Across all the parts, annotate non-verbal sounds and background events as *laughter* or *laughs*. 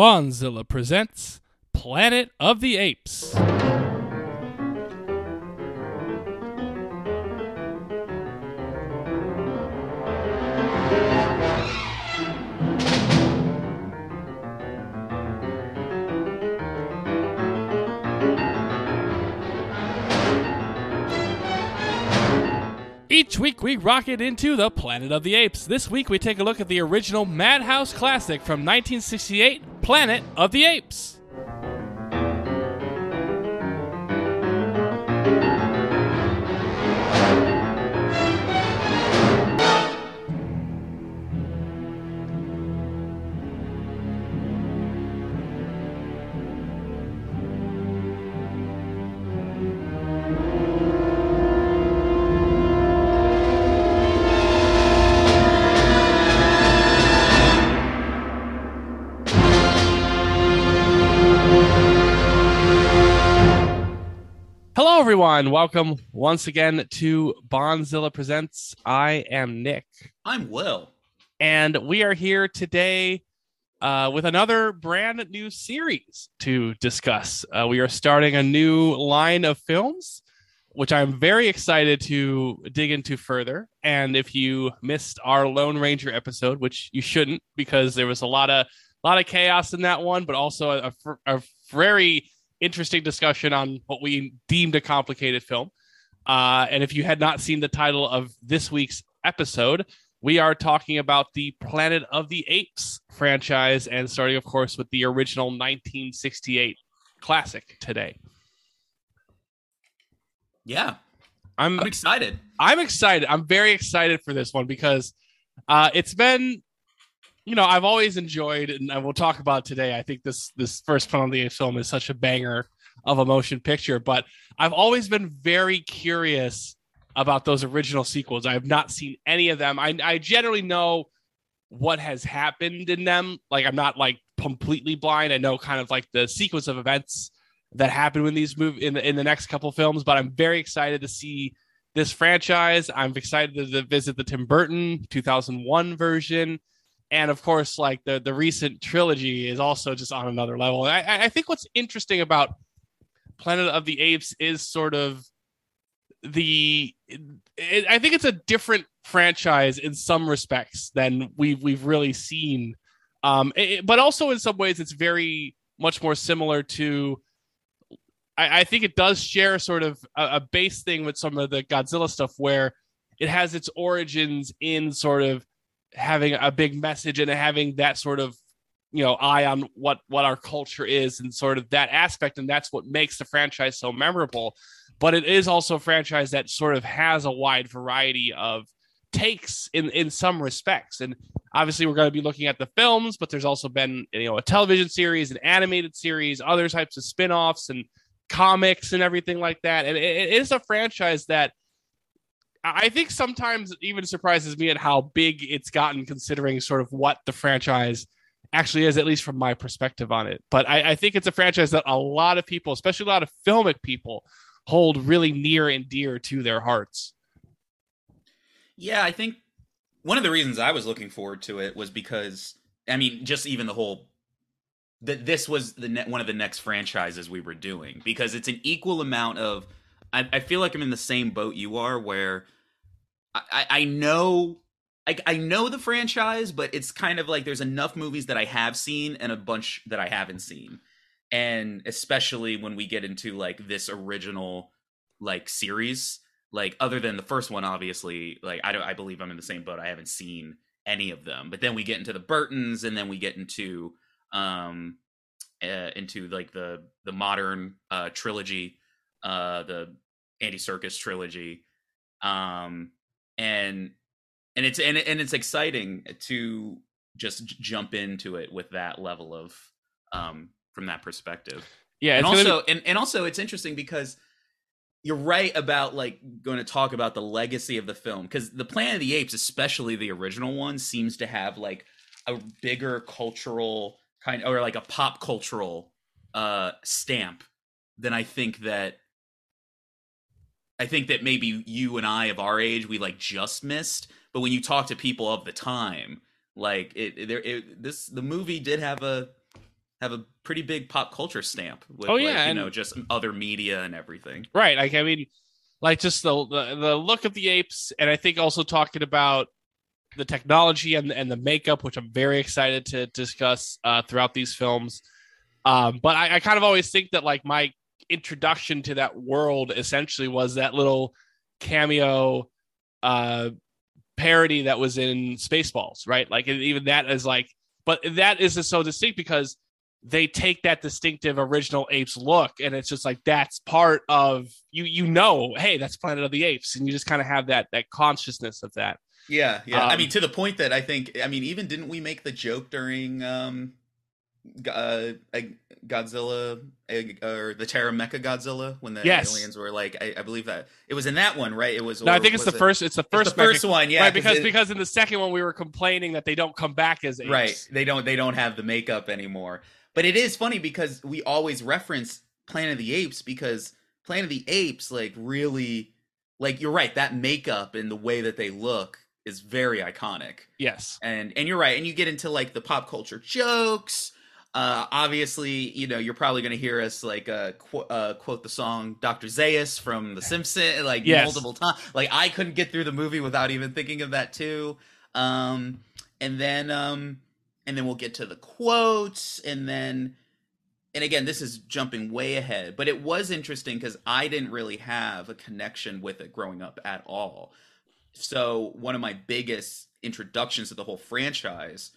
Bonzilla presents Planet of the Apes. Each week we rocket into the Planet of the Apes. This week we take a look at the original Madhouse classic from 1968, Planet of the Apes. Everyone. Welcome once again to Bonzilla Presents. I am Nick, I'm Will. and we are here today uh, with another brand new series to discuss. Uh, we are starting a new line of films, which I'm very excited to dig into further. And if you missed our Lone Ranger episode, which you shouldn't, because there was a lot of a lot of chaos in that one, but also a, a, a very interesting discussion on what we deemed a complicated film. Uh, and if you had not seen the title of this week's episode, we are talking about the Planet of the Apes franchise and starting, of course, with the original 1968 classic today. Yeah, I'm I'm excited. I'm excited. I'm very excited for this one because uh, it's been, you know, I've always enjoyed, and I will talk about today. I think this this first Apes film is such a banger of a motion picture, but I've always been very curious about those original sequels. I have not seen any of them. I, I generally know what has happened in them. Like I'm not like completely blind. I know kind of like the sequence of events that happen when these move in the in the next couple films, but I'm very excited to see this franchise. I'm excited to, to visit the Tim Burton 2001 version. And of course, like the, the recent trilogy is also just on another level. I, I I think what's interesting about Planet of the Apes is sort of the it, I think it's a different franchise in some respects than we've we've really seen. Um, it- but also in some ways, it's very much more similar to. I, I think it does share sort of a, a base thing with some of the Godzilla stuff, where it has its origins in sort of having a big message and having that sort of you know eye on what what our culture is and sort of that aspect. And that's what makes the franchise so memorable. But it is also a franchise that sort of has a wide variety of takes in in some respects. And obviously we're going to be looking at the films but there's also been you know a television series an animated series other types of spin-offs and comics and everything like that. And it, it is a franchise that I think sometimes even surprises me at how big it's gotten considering sort of what the franchise actually is, at least from my perspective on it. But I, I think it's a franchise that a lot of people, especially a lot of filmic people, hold really near and dear to their hearts. Yeah, I think one of the reasons I was looking forward to it was because I mean, just even the whole that this was the ne- one of the next franchises we were doing because it's an equal amount of. I, I feel like I'm in the same boat you are, where I, I, know. I, I know the franchise, but it's kind of like there's enough movies that I have seen and a bunch that I haven't seen. And especially when we get into like this original like series, like other than the first one obviously like i don't i believe i'm in the same boat i haven't seen any of them but then we get into the burtons and then we get into um uh, into like the the modern uh trilogy uh the andy serkis trilogy um and and it's and, and it's exciting to just j- jump into it with that level of um from that perspective. Yeah, and gonna be- also and, and also it's interesting because you're right about like going to talk about the legacy of the film because the planet of the apes especially the original one seems to have like a bigger cultural kind or like a pop cultural uh stamp than i think that i think that maybe you and i of our age we like just missed but when you talk to people of the time like it, it there it, this the movie did have a have a pretty big pop culture stamp with Oh, like, yeah, you and- know just other media and everything. Right. Like I mean, like just the, the the look of the apes, and I think also talking about the technology and and the makeup, which I'm very excited to discuss uh, throughout these films. Um, but I, I kind of always think that like my introduction to that world essentially was that little cameo uh parody that was in Spaceballs, right? Like even that is like, but that is so distinct because they take that distinctive original apes look and it's just like that's part of you you know hey that's planet of the apes and you just kind of have that that consciousness of that Yeah, yeah. I Um, mean, to the point that I think, I mean, even didn't we make the joke during um, uh, Godzilla uh, or the Terra Mecha Godzilla when the Yes. aliens were like, I, I believe that it was in that one, right? It was. no i think it's the it- first it's the it's first the first mecha- one, yeah, right because it- because in the second one we were complaining that they don't come back as apes right they don't they don't have the makeup anymore but it is funny because we always reference planet of the apes because planet of the apes like really like you're right that makeup and the way that they look is very iconic yes and and you're right and you get into like the pop culture jokes uh obviously you know you're probably going to hear us like uh, qu- uh quote the song dr zaius from the simpsons like Yes. multiple times like i couldn't get through the movie without even thinking of that too um and then um and then we'll get to the quotes and then and again this is jumping way ahead but it was interesting because i didn't really have a connection with it growing up at all so one of my biggest introductions to the whole franchise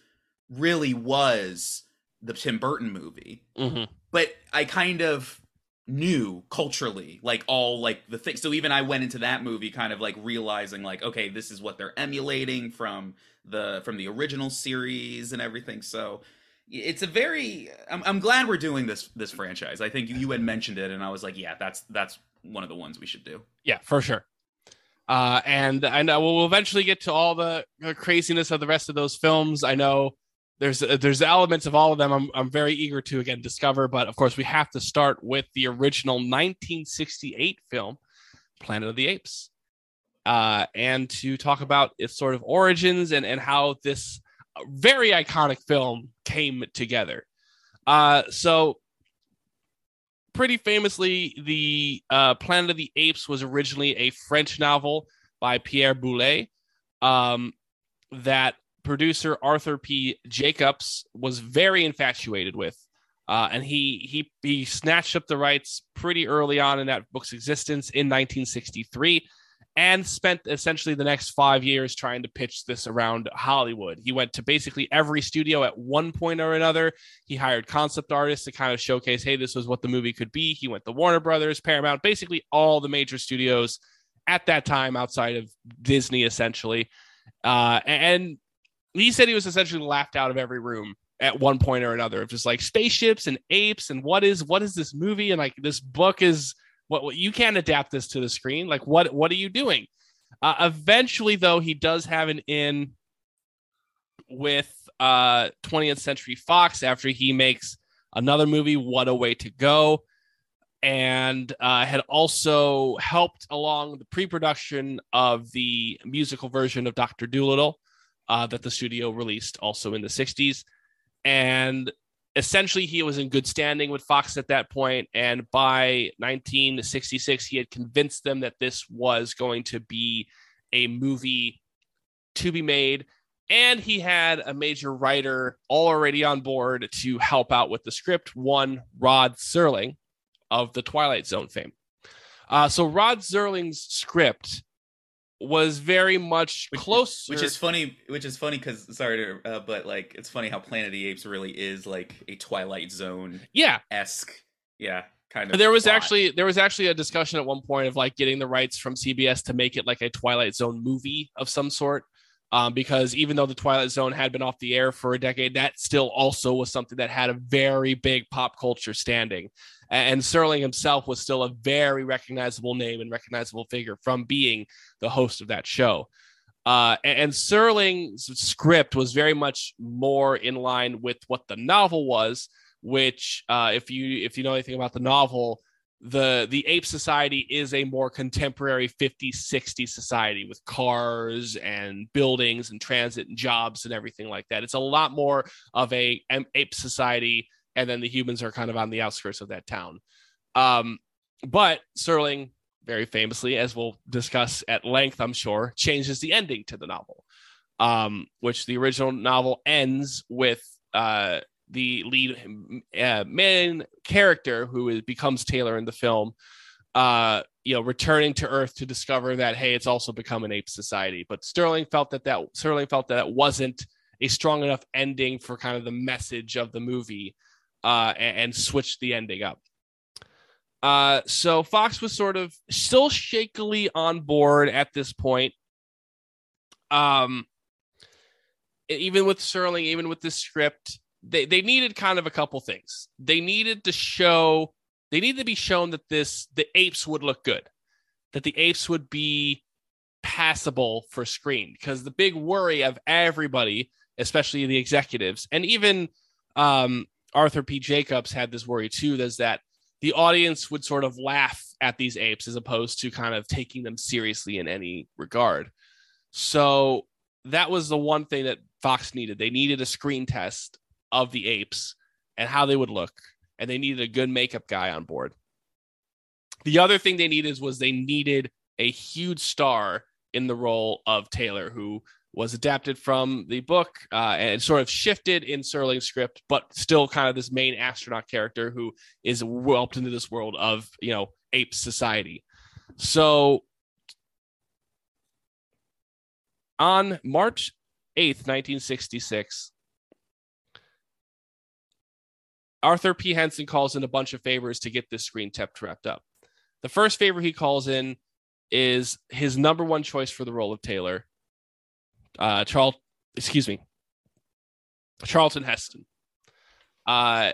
really was the tim burton movie hmm but I kind of knew culturally like all like the things. So even I went into that movie kind of like realizing like okay, this is what they're emulating from the from the original series and everything. So it's a very I'm, I'm glad we're doing this this franchise. I think you had mentioned it and I was like, yeah, that's that's one of the ones we should do. yeah for sure uh and i know we'll eventually get to all the craziness of the rest of those films i know there's there's elements of all of them I'm, I'm very eager to again discover but of course we have to start with the original 1968 film planet of the apes. Uh, and to talk about its sort of origins and, and how this very iconic film came together. Uh, so pretty famously the uh, planet of the apes was originally a french novel by pierre boulle um, that producer Arthur P. Jacobs was very infatuated with. Uh, and he he he snatched up the rights pretty early on in that book's existence in 1963 and spent essentially the next five years trying to pitch this around Hollywood. He went to basically every studio at one point or another. He hired concept artists to kind of showcase, hey, this was what the movie could be. He went to Warner Brothers, Paramount, basically all the major studios at that time outside of Disney, essentially. Uh, and he said he was essentially laughed out of every room at one point or another of just like spaceships and apes and what is what is this movie? And like this book is what, what you can't adapt this to the screen. Like what what are you doing? Uh, eventually though he does have an in with uh 20th century fox after he makes another movie what a way to go and uh, had also helped along the pre-production of the musical version of dr dolittle uh, that the studio released also in the 60s. And essentially, he was in good standing with Fox at that point. And by 1966, he had convinced them that this was going to be a movie to be made. And he had a major writer already on board to help out with the script, one Rod Serling of the Twilight Zone fame. Uh, so Rod Serling's script was very much Which- closer. Which is funny. Which is funny because sorry, to, uh, but like it's funny how Planet of the Apes really is like a Twilight Zone yeah. esque, yeah, kind of. There was plot. actually there was actually a discussion at one point of like getting the rights from CBS to make it like a Twilight Zone movie of some sort. Um, because even though the Twilight Zone had been off the air for a decade, that still also was something that had a very big pop culture standing. And Serling himself was still a very recognizable name and recognizable figure from being the host of that show. Uh, and Serling's script was very much more in line with what the novel was, which, uh, if you if you know anything about the novel, the the ape society is a more contemporary 50s 60s society with cars and buildings and transit and jobs and everything like that it's a lot more of a am- ape society and then the humans are kind of on the outskirts of that town. Um, but Serling, very famously, as we'll discuss at length, I'm sure, changes the ending to the novel, um, which the original novel ends with uh, the lead uh, main character who is, becomes Taylor in the film, uh, you know, returning to Earth to discover that hey, it's also become an ape society. But Serling felt that that Serling felt that it wasn't a strong enough ending for kind of the message of the movie, uh, and, and switched the ending up. Uh, so Fox was sort of still shakily on board at this point. Um, even with Serling, even with the script, they, they needed kind of a couple things. They needed to show, they needed to be shown that this the apes would look good, that the apes would be passable for screen. Because the big worry of everybody, especially the executives, and even um, Arthur P. Jacobs had this worry too, is that the audience would sort of laugh at these apes as opposed to kind of taking them seriously in any regard. So that was the one thing that Fox needed. They needed a screen test of the apes and how they would look, and they needed a good makeup guy on board. The other thing they needed was they needed a huge star in the role of Taylor, who was adapted from the book uh, and sort of shifted in Serling's script, but still kind of this main astronaut character who is whelped into this world of you know ape society. So on March 8th, 1966, Arthur P. Henson calls in a bunch of favors to get this screen test wrapped up. The first favor he calls in is his number one choice for the role of Taylor, uh, Charles, excuse me, Charlton Heston. Uh,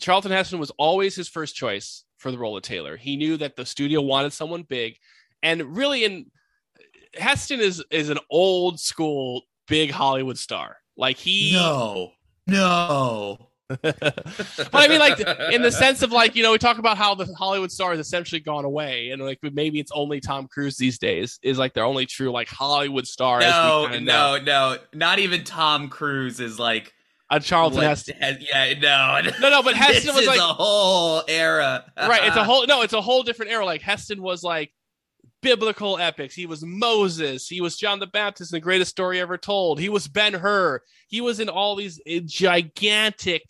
Charlton Heston was always his first choice for the role of Taylor. He knew that the studio wanted someone big, and really, in Heston is is an old school big Hollywood star. Like he no no but I mean, like in the sense of like you know, we talk about how the Hollywood star has essentially gone away, and like maybe it's only Tom Cruise these days is like their only true like Hollywood star. No, no, know. no, not even Tom Cruise is like a Charlton Heston. yeah, no, *laughs* no, no. But Heston was like a whole era, *laughs* right? It's a *laughs* whole no, it's a whole different era. Like Heston was like biblical epics. He was Moses. He was John the Baptist, the greatest story ever told. He was Ben Hur. He was in all these eh, gigantic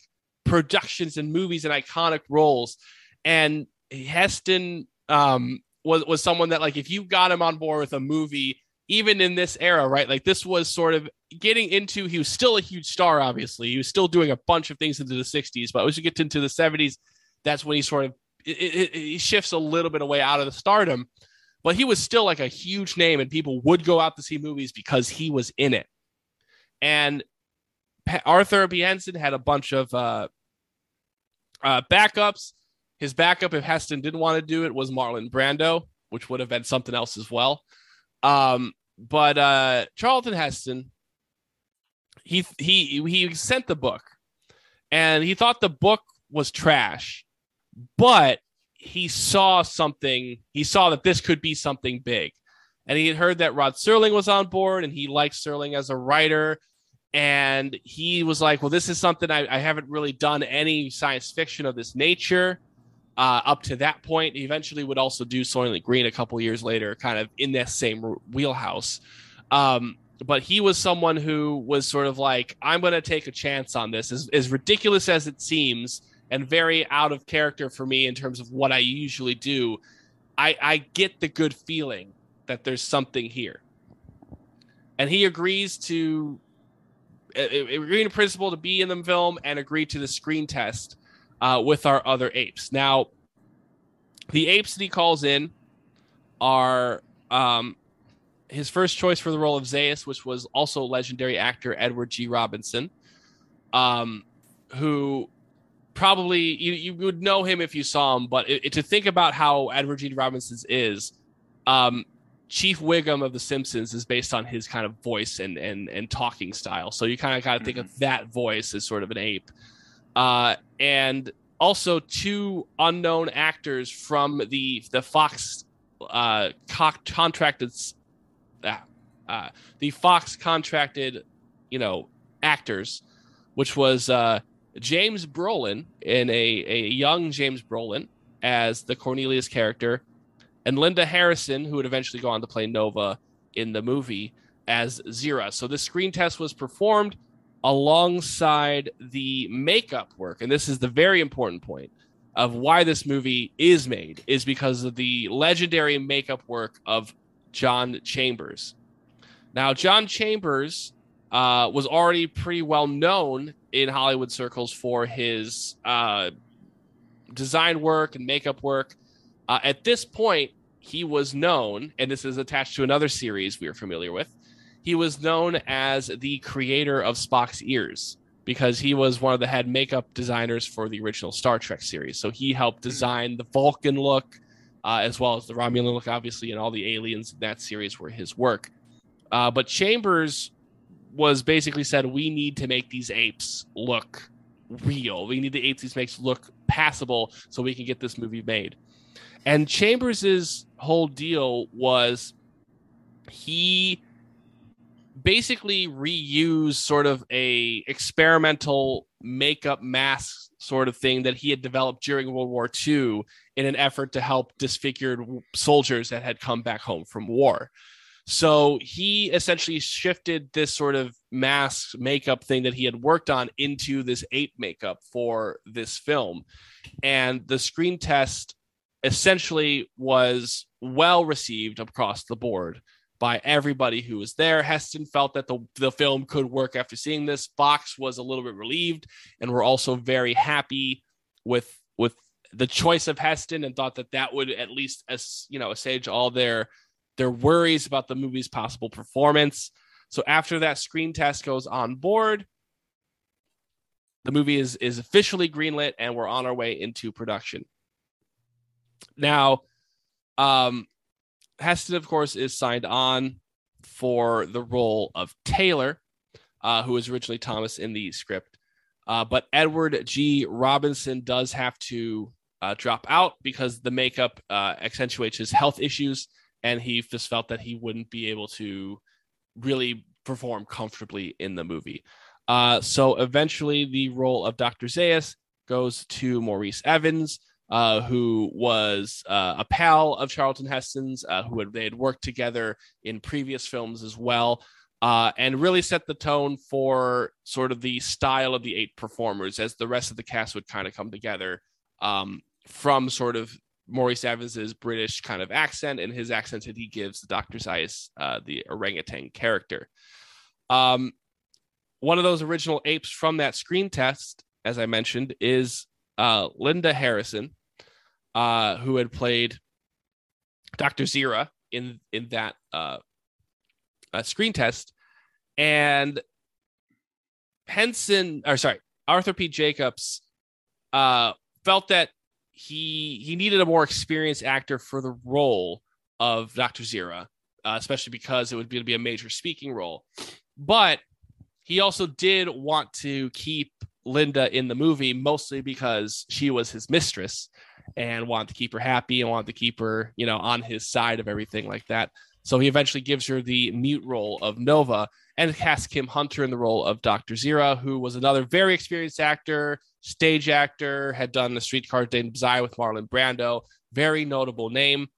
productions and movies and iconic roles. And Heston um, was was someone that like if you got him on board with a movie, even in this era, right? Like this was sort of getting into. He was still a huge star, obviously. He was still doing a bunch of things into the '60s, but as you get into the '70s, that's when he sort of he shifts a little bit away out of the stardom. But he was still like a huge name, and people would go out to see movies because he was in it. And Arthur B. Henson had a bunch of uh, uh, backups. His backup, if Heston didn't want to do it, was Marlon Brando, which would have been something else as well. Um, but uh, Charlton Heston, he he he sent the book, and he thought the book was trash, but he saw something. He saw that this could be something big, and he had heard that Rod Serling was on board, and he liked Serling as a writer and he was like, "Well, this is something I, I haven't really done any science fiction of this nature uh, up to that point." He eventually would also do Soylent Green a couple years later, kind of in that same wheelhouse. Um, but he was someone who was sort of like, "I'm going to take a chance on this." As, as ridiculous as it seems, and very out of character for me in terms of what I usually do, I, I get the good feeling that there's something here. And he agrees to agreed in principle to be in the film and agreed to the screen test uh, with our other apes. Now, the apes that he calls in are um, his first choice for the role of Zaius, which was also legendary actor Edward G. Robinson, um, who probably you, you would know him if you saw him, but it, it, to think about how Edward G. Robinson is, um, Chief Wiggum of The Simpsons is based on his kind of voice and and and talking style. So you kind of got to think mm-hmm. of that voice as sort of an ape. Uh, and also two unknown actors from the the Fox uh, co- contracted uh, uh, the Fox contracted, you know, actors, which was uh, James Brolin in a, a young James Brolin as the Cornelius character, and Linda Harrison, who would eventually go on to play Nova in the movie, as Zira. So this screen test was performed alongside the makeup work. And this is the very important point of why this movie is made is because of the legendary makeup work of John Chambers. Now, John Chambers uh, was already pretty well known in Hollywood circles for his uh, design work and makeup work. Uh, at this point, he was known, and this is attached to another series we are familiar with. He was known as the creator of Spock's ears because he was one of the head makeup designers for the original Star Trek series. So he helped hmm. design the Vulcan look, uh, as well as the Romulan look, obviously, and all the aliens in that series were his work. Uh, but Chambers was basically said, we need to make these apes look real. We need the apes these makes look passable so we can get this movie made. And Chambers's whole deal was he basically reused sort of a experimental makeup mask sort of thing that he had developed during World War II in an effort to help disfigured soldiers that had come back home from war. So he essentially shifted this sort of mask makeup thing that he had worked on into this ape makeup for this film. And the screen test essentially was well received across the board by everybody who was there. Heston felt that the, the film could work after seeing this. Fox was a little bit relieved and were also very happy with with the choice of Heston and thought that that would at least as you know assuage all their their worries about the movie's possible performance. So after that screen test goes on board, the movie is is officially greenlit and we're on our way into production. Now, um, Heston, of course, is signed on for the role of Taylor, uh, who was originally Thomas in the script. Uh, but Edward G. Robinson does have to uh, drop out because the makeup uh, accentuates his health issues and he just felt that he wouldn't be able to really perform comfortably in the movie. Uh, so eventually, the role of Dr. Zaius goes to Maurice Evans, uh, who was uh, a pal of Charlton Heston's, uh, who had, they had worked together in previous films as well, uh, and really set the tone for sort of the style of the eight performers as the rest of the cast would kind of come together um, from sort of Maurice Evans's British kind of accent and his accent that he gives the Dr. Uh, the orangutan character. Um, one of those original apes from that screen test, as I mentioned, is uh, Linda Harrison, uh, who had played Dr. Zira in in that uh, uh, screen test, and Henson, or sorry, Arthur P. Jacobs uh, felt that he he needed a more experienced actor for the role of Dr. Zira, uh, especially because it would be, be a major speaking role. But he also did want to keep Linda in the movie, mostly because she was his mistress and wanted to keep her happy and wanted to keep her, you know, on his side of everything like that. So he eventually gives her the mute role of Nova and casts Kim Hunter in the role of Dr. Zira, who was another very experienced actor, stage actor, had done the streetcar named Desire with Marlon Brando, very notable name.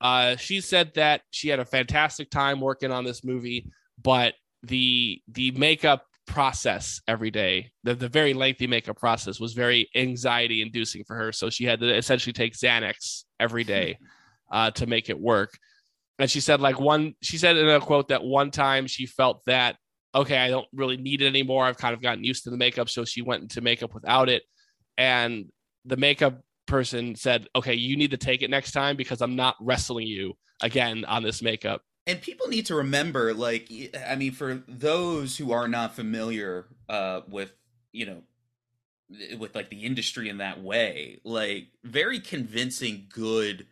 Uh, she said that she had a fantastic time working on this movie, but the the makeup process every day, the, the very lengthy makeup process was very anxiety inducing for her. So she had to essentially take Xanax every day *laughs* uh, to make it work. And she said, like one, she said in a quote that one time she felt that okay, I don't really need it anymore. I've kind of gotten used to the makeup. So she went into makeup without it. And the makeup person said, okay, you need to take it next time because I'm not wrestling you again on this makeup. And people need to remember, like, I mean, for those who are not familiar uh, with, you know, with like the industry in that way, like, very convincing, good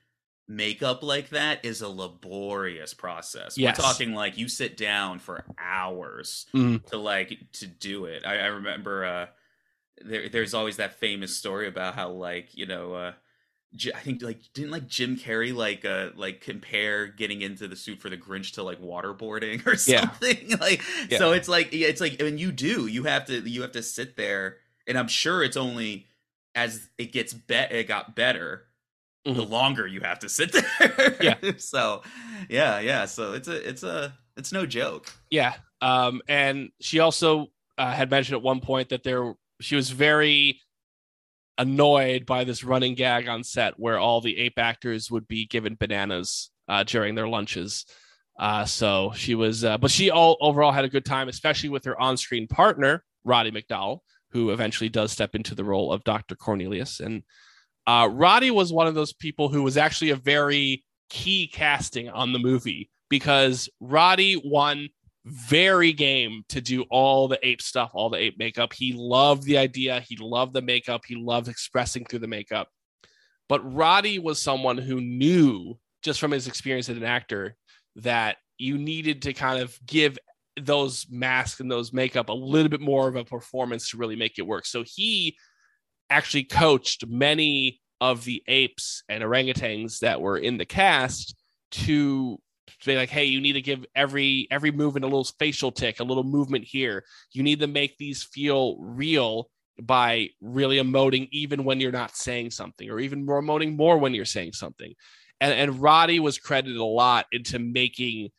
makeup like that is a laborious process. Yes. We're talking like you sit down for hours mm. to like to do it. I, I remember uh there there's always that famous story about how like, you know, uh I think like didn't like Jim Carrey like uh like compare getting into the suit for the Grinch to like waterboarding *laughs* or something yeah. *laughs* like yeah. so it's like it's like when you do you have to you have to sit there and I'm sure it's only as it gets bet it got better mm-hmm. the longer you have to sit *laughs* there. Yeah. so, yeah, yeah. So it's a it's a it's no joke. Yeah. Um, and she also uh, had mentioned at one point that there she was very annoyed by this running gag on set where all the ape actors would be given bananas uh, during their lunches. Uh, so she was, uh, but she all overall had a good time, especially with her on-screen partner Roddy McDowall, who eventually does step into the role of Dr. Cornelius. And uh, Roddy was one of those people who was actually a very key casting on the movie because Roddy won very game to do all the ape stuff, all the ape makeup. He loved the idea, he loved the makeup, he loved expressing through the makeup. But Roddy was someone who knew just from his experience as an actor that you needed to kind of give those masks and those makeup a little bit more of a performance to really make it work. So he actually coached many of the apes and orangutans that were in the cast to say like hey you need to give every every movement a little facial tick a little movement here. You need to make these feel real by really emoting even when you're not saying something or even more emoting more when you're saying something. And, and roddy was credited a lot into making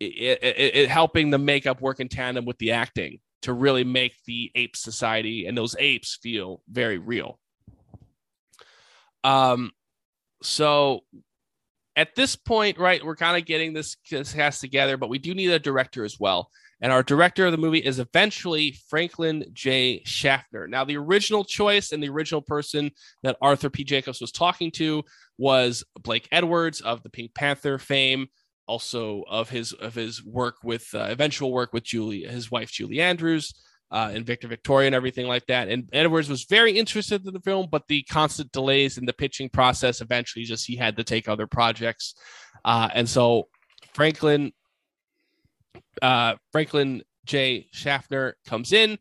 it, it, it helping the makeup work in tandem with the acting to really make the ape society and those apes feel very real. Um so at this point, right, we're kind of getting this, cast together, but we do need a director as well. And our director of the movie is eventually Franklin J. Schaffner. Now, the original choice and the original person that Arthur P. Jacobs was talking to was Blake Edwards of the Pink Panther fame, also of his of his work with uh, eventual work with Julie, his wife Julie Andrews uh, and Victor Victoria and everything like that. And Edwards was very interested in the film, but the constant delays in the pitching process eventually just he had to take other projects. Uh, and so Franklin uh, Franklin J. Schaffner comes in.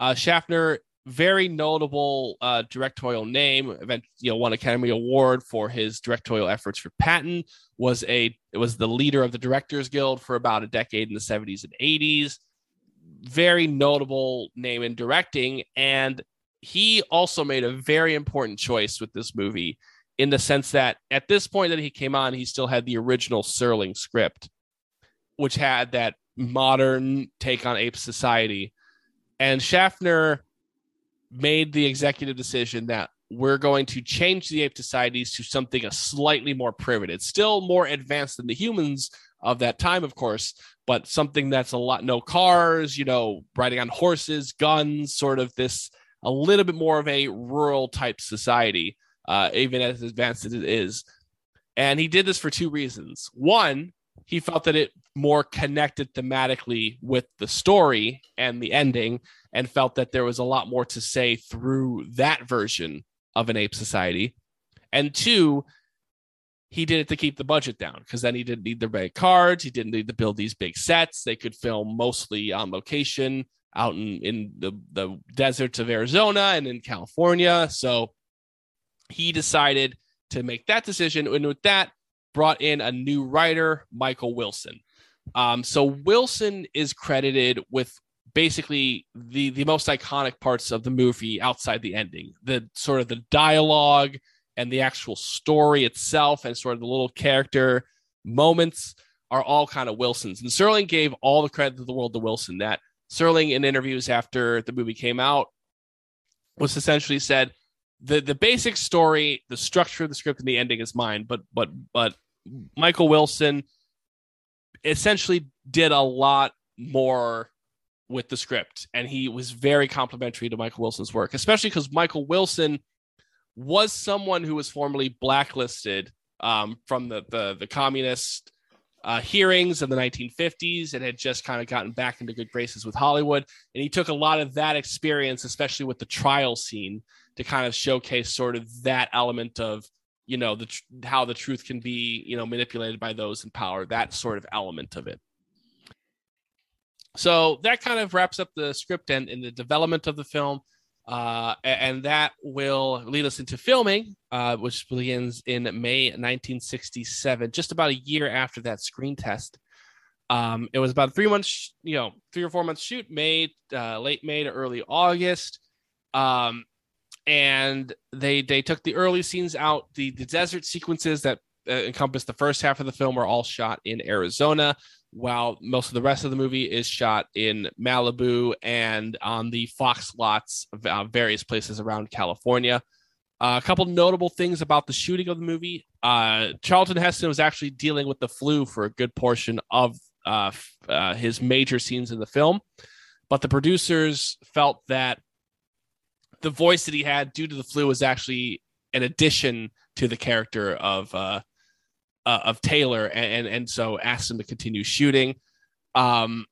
Uh, Schaffner, very notable uh, directorial name. Event, you know, won Academy Award for his directorial efforts for Patton. Was a it was the leader of the Directors Guild for about a decade in the 70s and 80s very notable name in directing. And he also made a very important choice with this movie in the sense that at this point that he came on, he still had the original Serling script, which had that modern take on ape society. And Schaffner made the executive decision that we're going to change the ape societies to something a slightly more primitive, still more advanced than the humans of that time, of course, but something that's a lot no cars, you know, riding on horses, guns, sort of this a little bit more of a rural type society, uh, even as advanced as it is. And he did this for two reasons. One, he felt that it more connected thematically with the story and the ending, and felt that there was a lot more to say through that version of an ape society. And two, he did it to keep the budget down because then he didn't need the big cards. He didn't need to build these big sets. They could film mostly on location out in, in the, the deserts of Arizona and in California. So he decided to make that decision. And with that, brought in a new writer, Michael Wilson. Um, so Wilson is credited with basically the the most iconic parts of the movie outside the ending, the sort of the dialogue and the actual story itself and sort of the little character moments are all kind of Wilson's. And Serling gave all the credit to the world to Wilson. That Serling, in interviews after the movie came out, was essentially said the the basic story, the structure of the script, and the ending is mine. But but but Michael Wilson essentially did a lot more with the script, and he was very complimentary to Michael Wilson's work, especially because Michael Wilson was someone who was formerly blacklisted um, from the the, the communist uh, hearings in the 1950s and had just kind of gotten back into good graces with Hollywood. And he took a lot of that experience, especially with the trial scene, to kind of showcase sort of that element of you know the how the truth can be you know manipulated by those in power that sort of element of it so that kind of wraps up the script and, and the development of the film uh, and that will lead us into filming, uh, which begins in May 1967, just about a year after that screen test. Um, it was about three months, you know, three or four months shoot, May, uh, late May to early August. Um, and they they took the early scenes out. The the desert sequences that uh, encompass the first half of the film were all shot in Arizona, while most of the rest of the movie is shot in Malibu and on the Fox lots of uh, various places around California. Uh, a couple notable things about the shooting of the movie. Uh, Charlton Heston was actually dealing with the flu for a good portion of uh, uh, his major scenes in the film, but the producers felt that the voice that he had due to the flu was actually an addition to the character of uh, of Taylor, and, and, and so asked him to continue shooting. Um,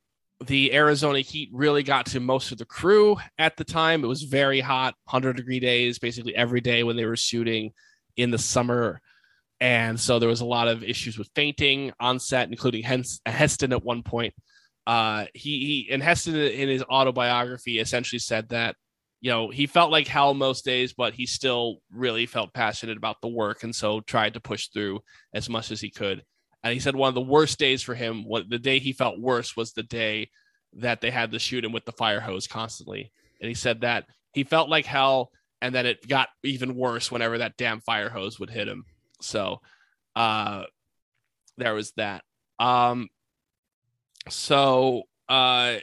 the Arizona heat really got to most of the crew at the time. It was very hot, 100 degree days, basically every day when they were shooting in the summer. And so there was a lot of issues with fainting on set, including Heston at one point. Uh, he, he and Heston in his autobiography essentially said that you know, he felt like hell most days, but he still really felt passionate about the work and so tried to push through as much as he could. And he said one of the worst days for him, what the day he felt worse was the day that they had to shoot him with the fire hose constantly. And he said that he felt like hell and that it got even worse whenever that damn fire hose would hit him. So uh there was that. Um so uh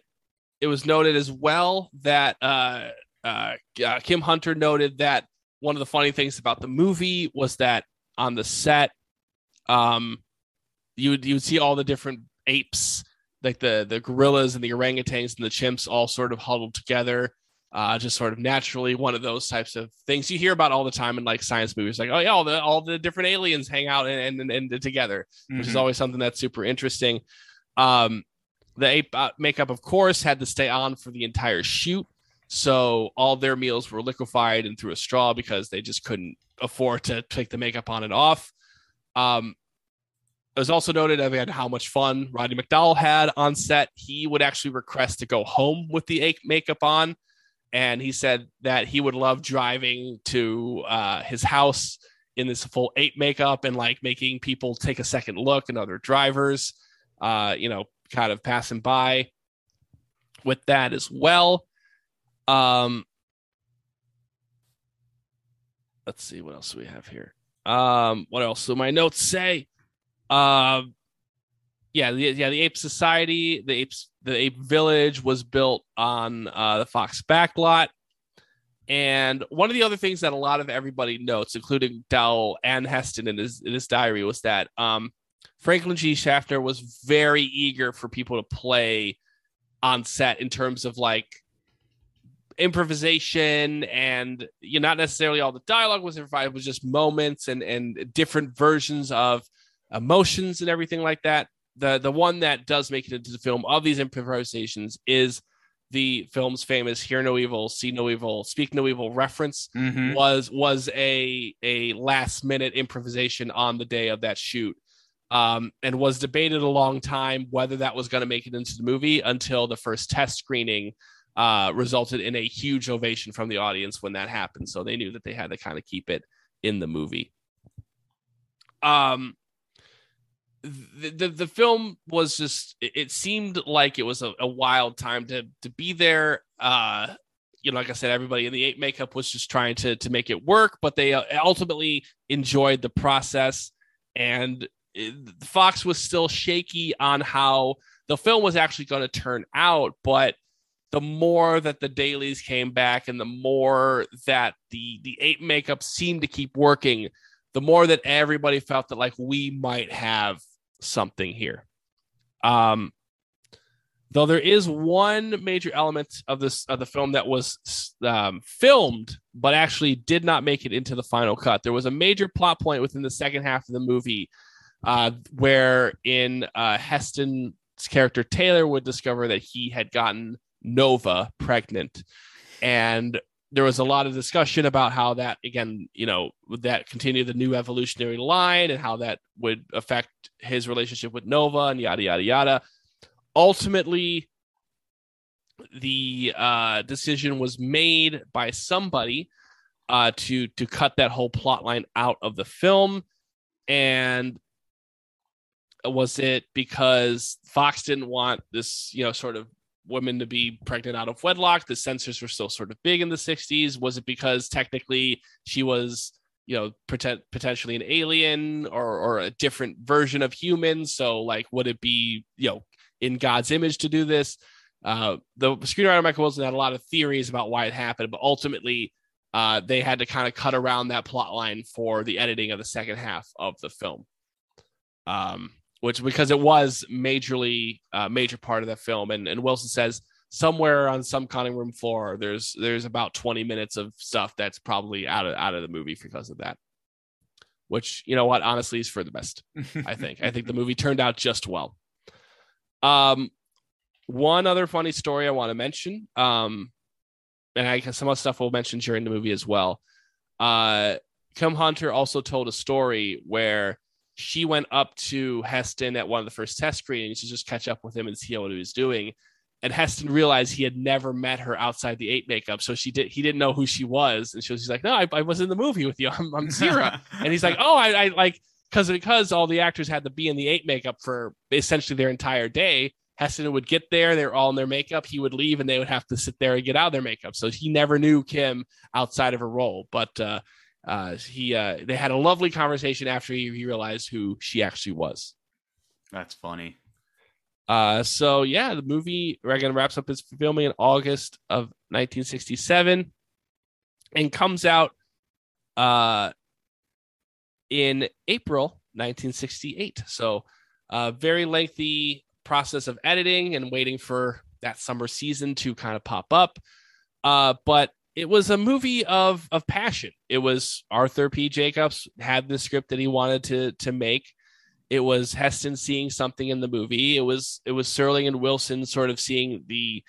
it was noted as well that uh uh, uh, Kim Hunter noted that one of the funny things about the movie was that on the set, um, you would you would see all the different apes, like the the gorillas and the orangutans and the chimps, all sort of huddled together, uh, just sort of naturally. One of those types of things you hear about all the time in like science movies, like oh yeah, all the all the different aliens hang out and and, and together, mm-hmm. which is mm-hmm. always something that's super interesting. Um, the ape uh, makeup, of course, had to stay on for the entire shoot. So all their meals were liquefied and through a straw because they just couldn't afford to take the makeup on and off. Um, it was also noted again how much fun Roddy McDowall had on set. He would actually request to go home with the makeup on, and he said that he would love driving to uh, his house in this full ape makeup and like making people take a second look and other drivers, uh, you know, kind of passing by with that as well. Um, let's see what else we have here. Um, what else do my notes say? Um, yeah, the, yeah, the Ape Society, the apes, the Ape Village was built on uh, the Fox backlot. And one of the other things that a lot of everybody notes, including Dell and Heston in his in his diary, was that um, Franklin G. Schaffner was very eager for people to play on set in terms of like improvisation and you know, not necessarily all the dialogue was improvised, it was just moments and and different versions of emotions and everything like that. The the one that does make it into the film of these improvisations is the film's famous "Hear No Evil, See No Evil, Speak No Evil" reference mm-hmm. was was a a last minute improvisation on the day of that shoot, um, and was debated a long time whether that was going to make it into the movie until the first test screening uh, resulted in a huge ovation from the audience when that happened. So they knew that they had to kind of keep it in the movie. Um, the, the, the film was just it, seemed like it was a, a, wild time to to be there uh you know like i said everybody in the eight makeup was just trying to to make it work but they uh, ultimately enjoyed the process and fox was still shaky on how the film was actually going to turn out but the more that the dailies came back and the more that the the ape makeup seemed to keep working the more that everybody felt that like we might have something here. Um though there is one major element of this of the film that was um, filmed but actually did not make it into the final cut. There was a major plot point within the second half of the movie uh, where in uh, heston's character taylor would discover that he had gotten Nova pregnant. And there was a lot of discussion about how that, again, you know, would that continue the new evolutionary line and how that would affect his relationship with Nova and yada, yada, yada. Ultimately, the uh, decision was made by somebody uh, to to cut that whole plot line out of the film. And was it because Fox didn't want this, you know, sort of women to be pregnant out of wedlock. The censors were still sort of big in the 60s. Was it because technically she was, you know, pretend, potentially an alien or, or a different version of human? So, like, would it be, you know, in God's image to do this? Uh, the screenwriter Michael Wilson had a lot of theories about why it happened, but ultimately, uh, they had to kind of cut around that plot line for the editing of the second half of the film. Um, which because it was majorly uh, major part of that film, and, and Wilson says somewhere on some cutting room floor, there's there's about 20 minutes of stuff that's probably out of out of the movie because of that. Which you know what, honestly, is for the best. I think. I think the movie *laughs* turned out just well. Um, one other funny story I want to mention. Um, and I guess some other stuff we'll mention during the movie as well. Uh, Kim Hunter also told a story where she went up to Heston at one of the first test screenings to just catch up with him and see what he was doing. And Heston realized he had never met her outside the eight makeup, so she did. He didn't know who she was, and she was she's like, "No, I, I was in the movie with you. *laughs* I'm, I'm Zira." *laughs* and he's like, "Oh, I, I like because because all the actors had to be in the eight makeup for essentially their entire day. Heston would get there, they're all in their makeup. He would leave, and they would have to sit there and get out of their makeup. So he never knew Kim outside of her role. But uh, uh, he uh, they had a lovely conversation after he, he realized who she actually was. That's funny. Uh, so yeah, the movie Reagan wraps up its filming in August of 1967 and comes out uh in April 1968. So uh very lengthy process of editing and waiting for that summer season to kind of pop up. Uh, but it was a movie of of passion. It was Arthur P. Jacobs had the script that he wanted to to make. It was Heston seeing something in the movie. It was it was Serling and Wilson sort of seeing the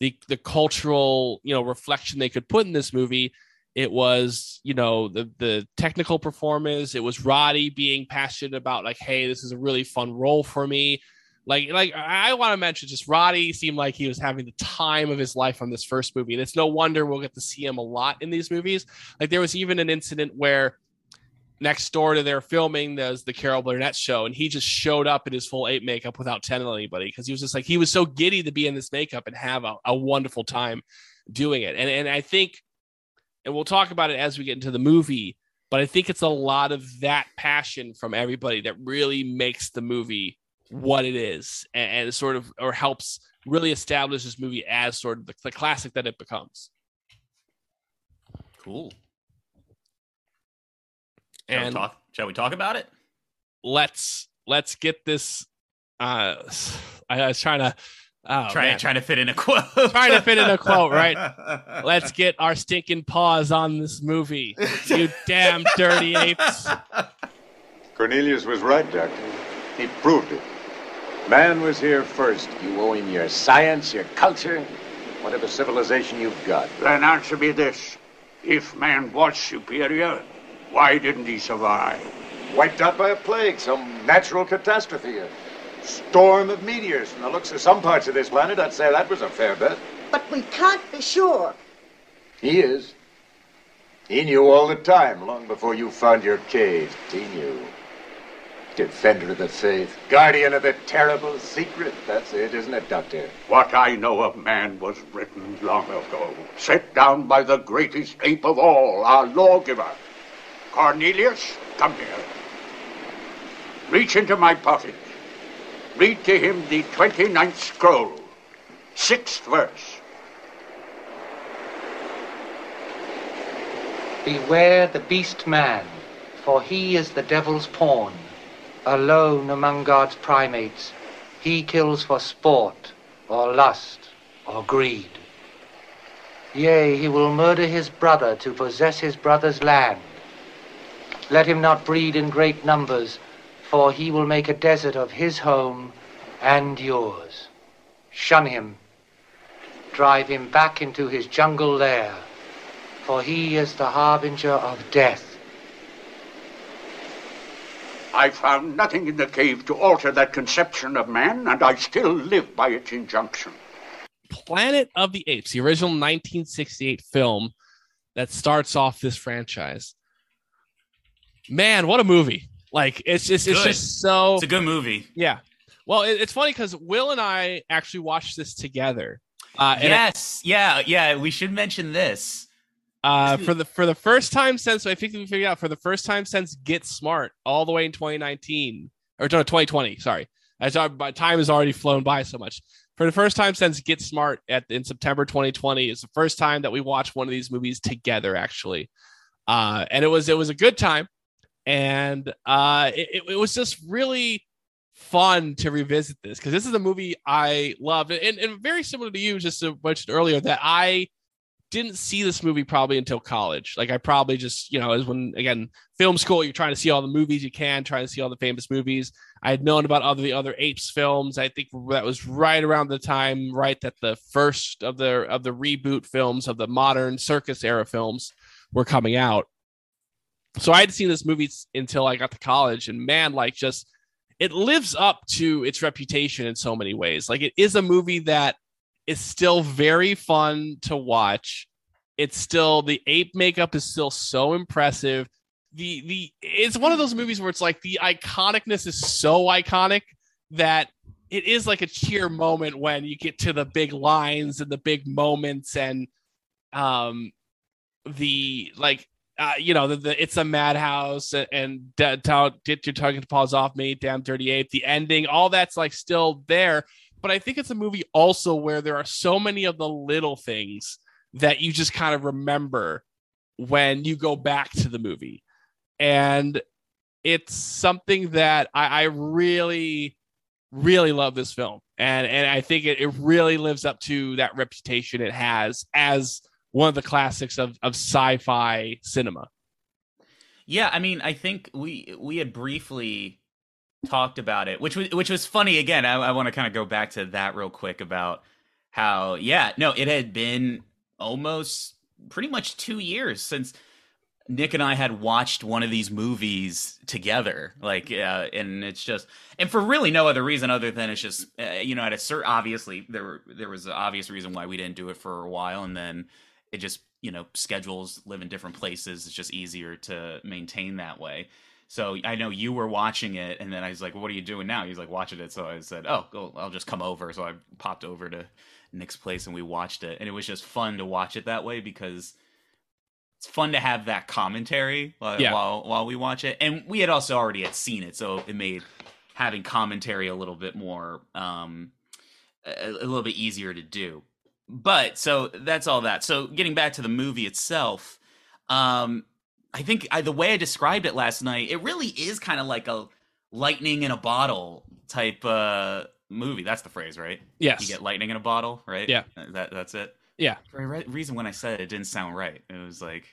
the the cultural you know reflection they could put in this movie. It was you know the the technical performance. It was Roddy being passionate about like, hey, this is a really fun role for me. Like, like I want to mention, just Roddy seemed like he was having the time of his life on this first movie, and it's no wonder we'll get to see him a lot in these movies. Like, there was even an incident where next door to their filming there's the Carol Burnett show, and he just showed up in his full eight makeup without telling anybody because he was just like he was so giddy to be in this makeup and have a, a wonderful time doing it. And and I think, and we'll talk about it as we get into the movie. But I think it's a lot of that passion from everybody that really makes the movie what it is and, and sort of or helps really establish this movie as sort of the, the classic that it becomes. Cool. Shall And we talk? Shall we talk about it? let's let's get this. Uh, I, I was trying to oh, trying man. trying to fit in a quote. *laughs* Trying to fit in a quote, right? *laughs* Let's get our stinking paws on this movie. You damn dirty apes. Cornelius was right, Doctor. He proved it. Man was here first. You owe him your science, your culture, whatever civilization you've got. Then answer me this. If man was superior, why didn't he survive? Wiped out by a plague, some natural catastrophe, a storm of meteors. From the looks of some parts of this planet, I'd say that was a fair bet. But we can't be sure. He is. He knew all the time, long before you found your cave. He knew. Defender of the faith, guardian of the terrible secret. That's it, isn't it, Doctor? What I know of man was written long ago, set down by the greatest ape of all, our lawgiver. Cornelius, come here. Reach into my pocket. Read to him the 29th scroll, sixth verse. Beware the beast man, for he is the devil's pawn. Alone among God's primates, he kills for sport, or lust, or greed. Yea, he will murder his brother to possess his brother's land. Let him not breed in great numbers, for he will make a desert of his home and yours. Shun him. Drive him back into his jungle lair, for he is the harbinger of death. I found nothing in the cave to alter that conception of man, and I still live by its injunction. Planet of the Apes, the original 1968 film that starts off this franchise. Man, what a movie! Like it's just it's Good. just so It's a good movie. yeah. Well, it, it's funny because Will and I actually watched this together. Uh, yes, it, yeah, yeah. We should mention this. Uh, *laughs* for the for the first time since I think we figured out for the first time since Get Smart all the way in 2019 or no, 2020. Sorry, as our time has already flown by so much. For the first time since Get Smart at in September 2020, it's the first time that we watched one of these movies together actually, uh, and it was it was a good time, and uh, it, it was just really fun to revisit this because this is a movie I loved and, and very similar to you, just mentioned earlier that I didn't see this movie probably until college. Like I probably just, you know, as when again, film school, you're trying to see all the movies you can, trying to see all the famous movies. I had known about other the other apes films. I think that was right around the time, right, that the first of the of the reboot films of the modern Serkis era films were coming out. So I had seen this movie until I got to college, and man, like just it lives up to its reputation in so many ways. Like it is a movie that is still very fun to watch. It's still the ape makeup is still so impressive. The the it's one of those movies where it's like the iconicness is so iconic that it is like a cheer moment when you get to the big lines and the big moments and um the like uh, you know, the, the, it's a madhouse and, and did your to paws off me, damn dirty ape, the ending, all that's like still there. But I think it's a movie also where there are so many of the little things that you just kind of remember when you go back to the movie. And it's something that I, I really, really love this film. And and I think it, it really lives up to that reputation it has as one of the classics of, of sci-fi cinema. Yeah, I mean, I think we we had briefly talked about it, which was which was funny. Again, I, I want to kind of go back to that real quick about how yeah, no, it had been almost pretty much two years since Nick and I had watched one of these movies together, like, uh, and it's just, and for really no other reason other than it's just, uh, you know, at a certain, obviously there were there was an obvious reason why we didn't do it for a while, and then it just you know schedules live in different places it's just easier to maintain that way so i know you were watching it and then i was like what are you doing now? He's like watching it. So i said oh i'll just come over. So i popped over to nick's place and we watched it. And it was just fun to watch it that way because it's fun to have that commentary while, yeah. while while we watch it. And we had also already had seen it so it made having commentary a little bit more um a, a little bit easier to do. But so that's all that. So getting back to the movie itself, um, I think I, the way I described it last night, it really is kind of like a lightning in a bottle type uh, movie. That's the phrase, right? Yes. You get lightning in a bottle, right? Yeah. That that's it. Yeah. For a re- reason when I said it, it didn't sound right. It was like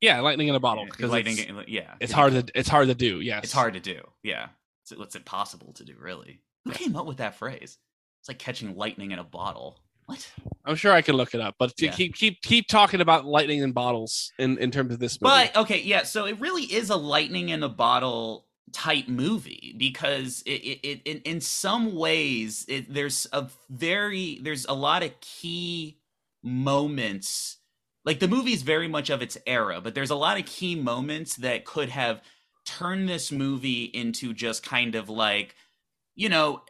yeah, lightning in a bottle because lightning. It's, yeah, it's hard to it's hard to do. Yes, it's hard to do. Yeah, it's, it's impossible to do. Really, who came up with that phrase? It's like catching lightning in a bottle. What? I'm sure I can look it up, but yeah. keep keep keep talking about lightning in bottles in in terms of this movie. But okay, yeah, so it really is a lightning in a bottle type movie because it, it, it in, in some ways it, there's a very there's a lot of key moments like the movie is very much of its era but there's a lot of key moments that could have turned this movie into just kind of like you know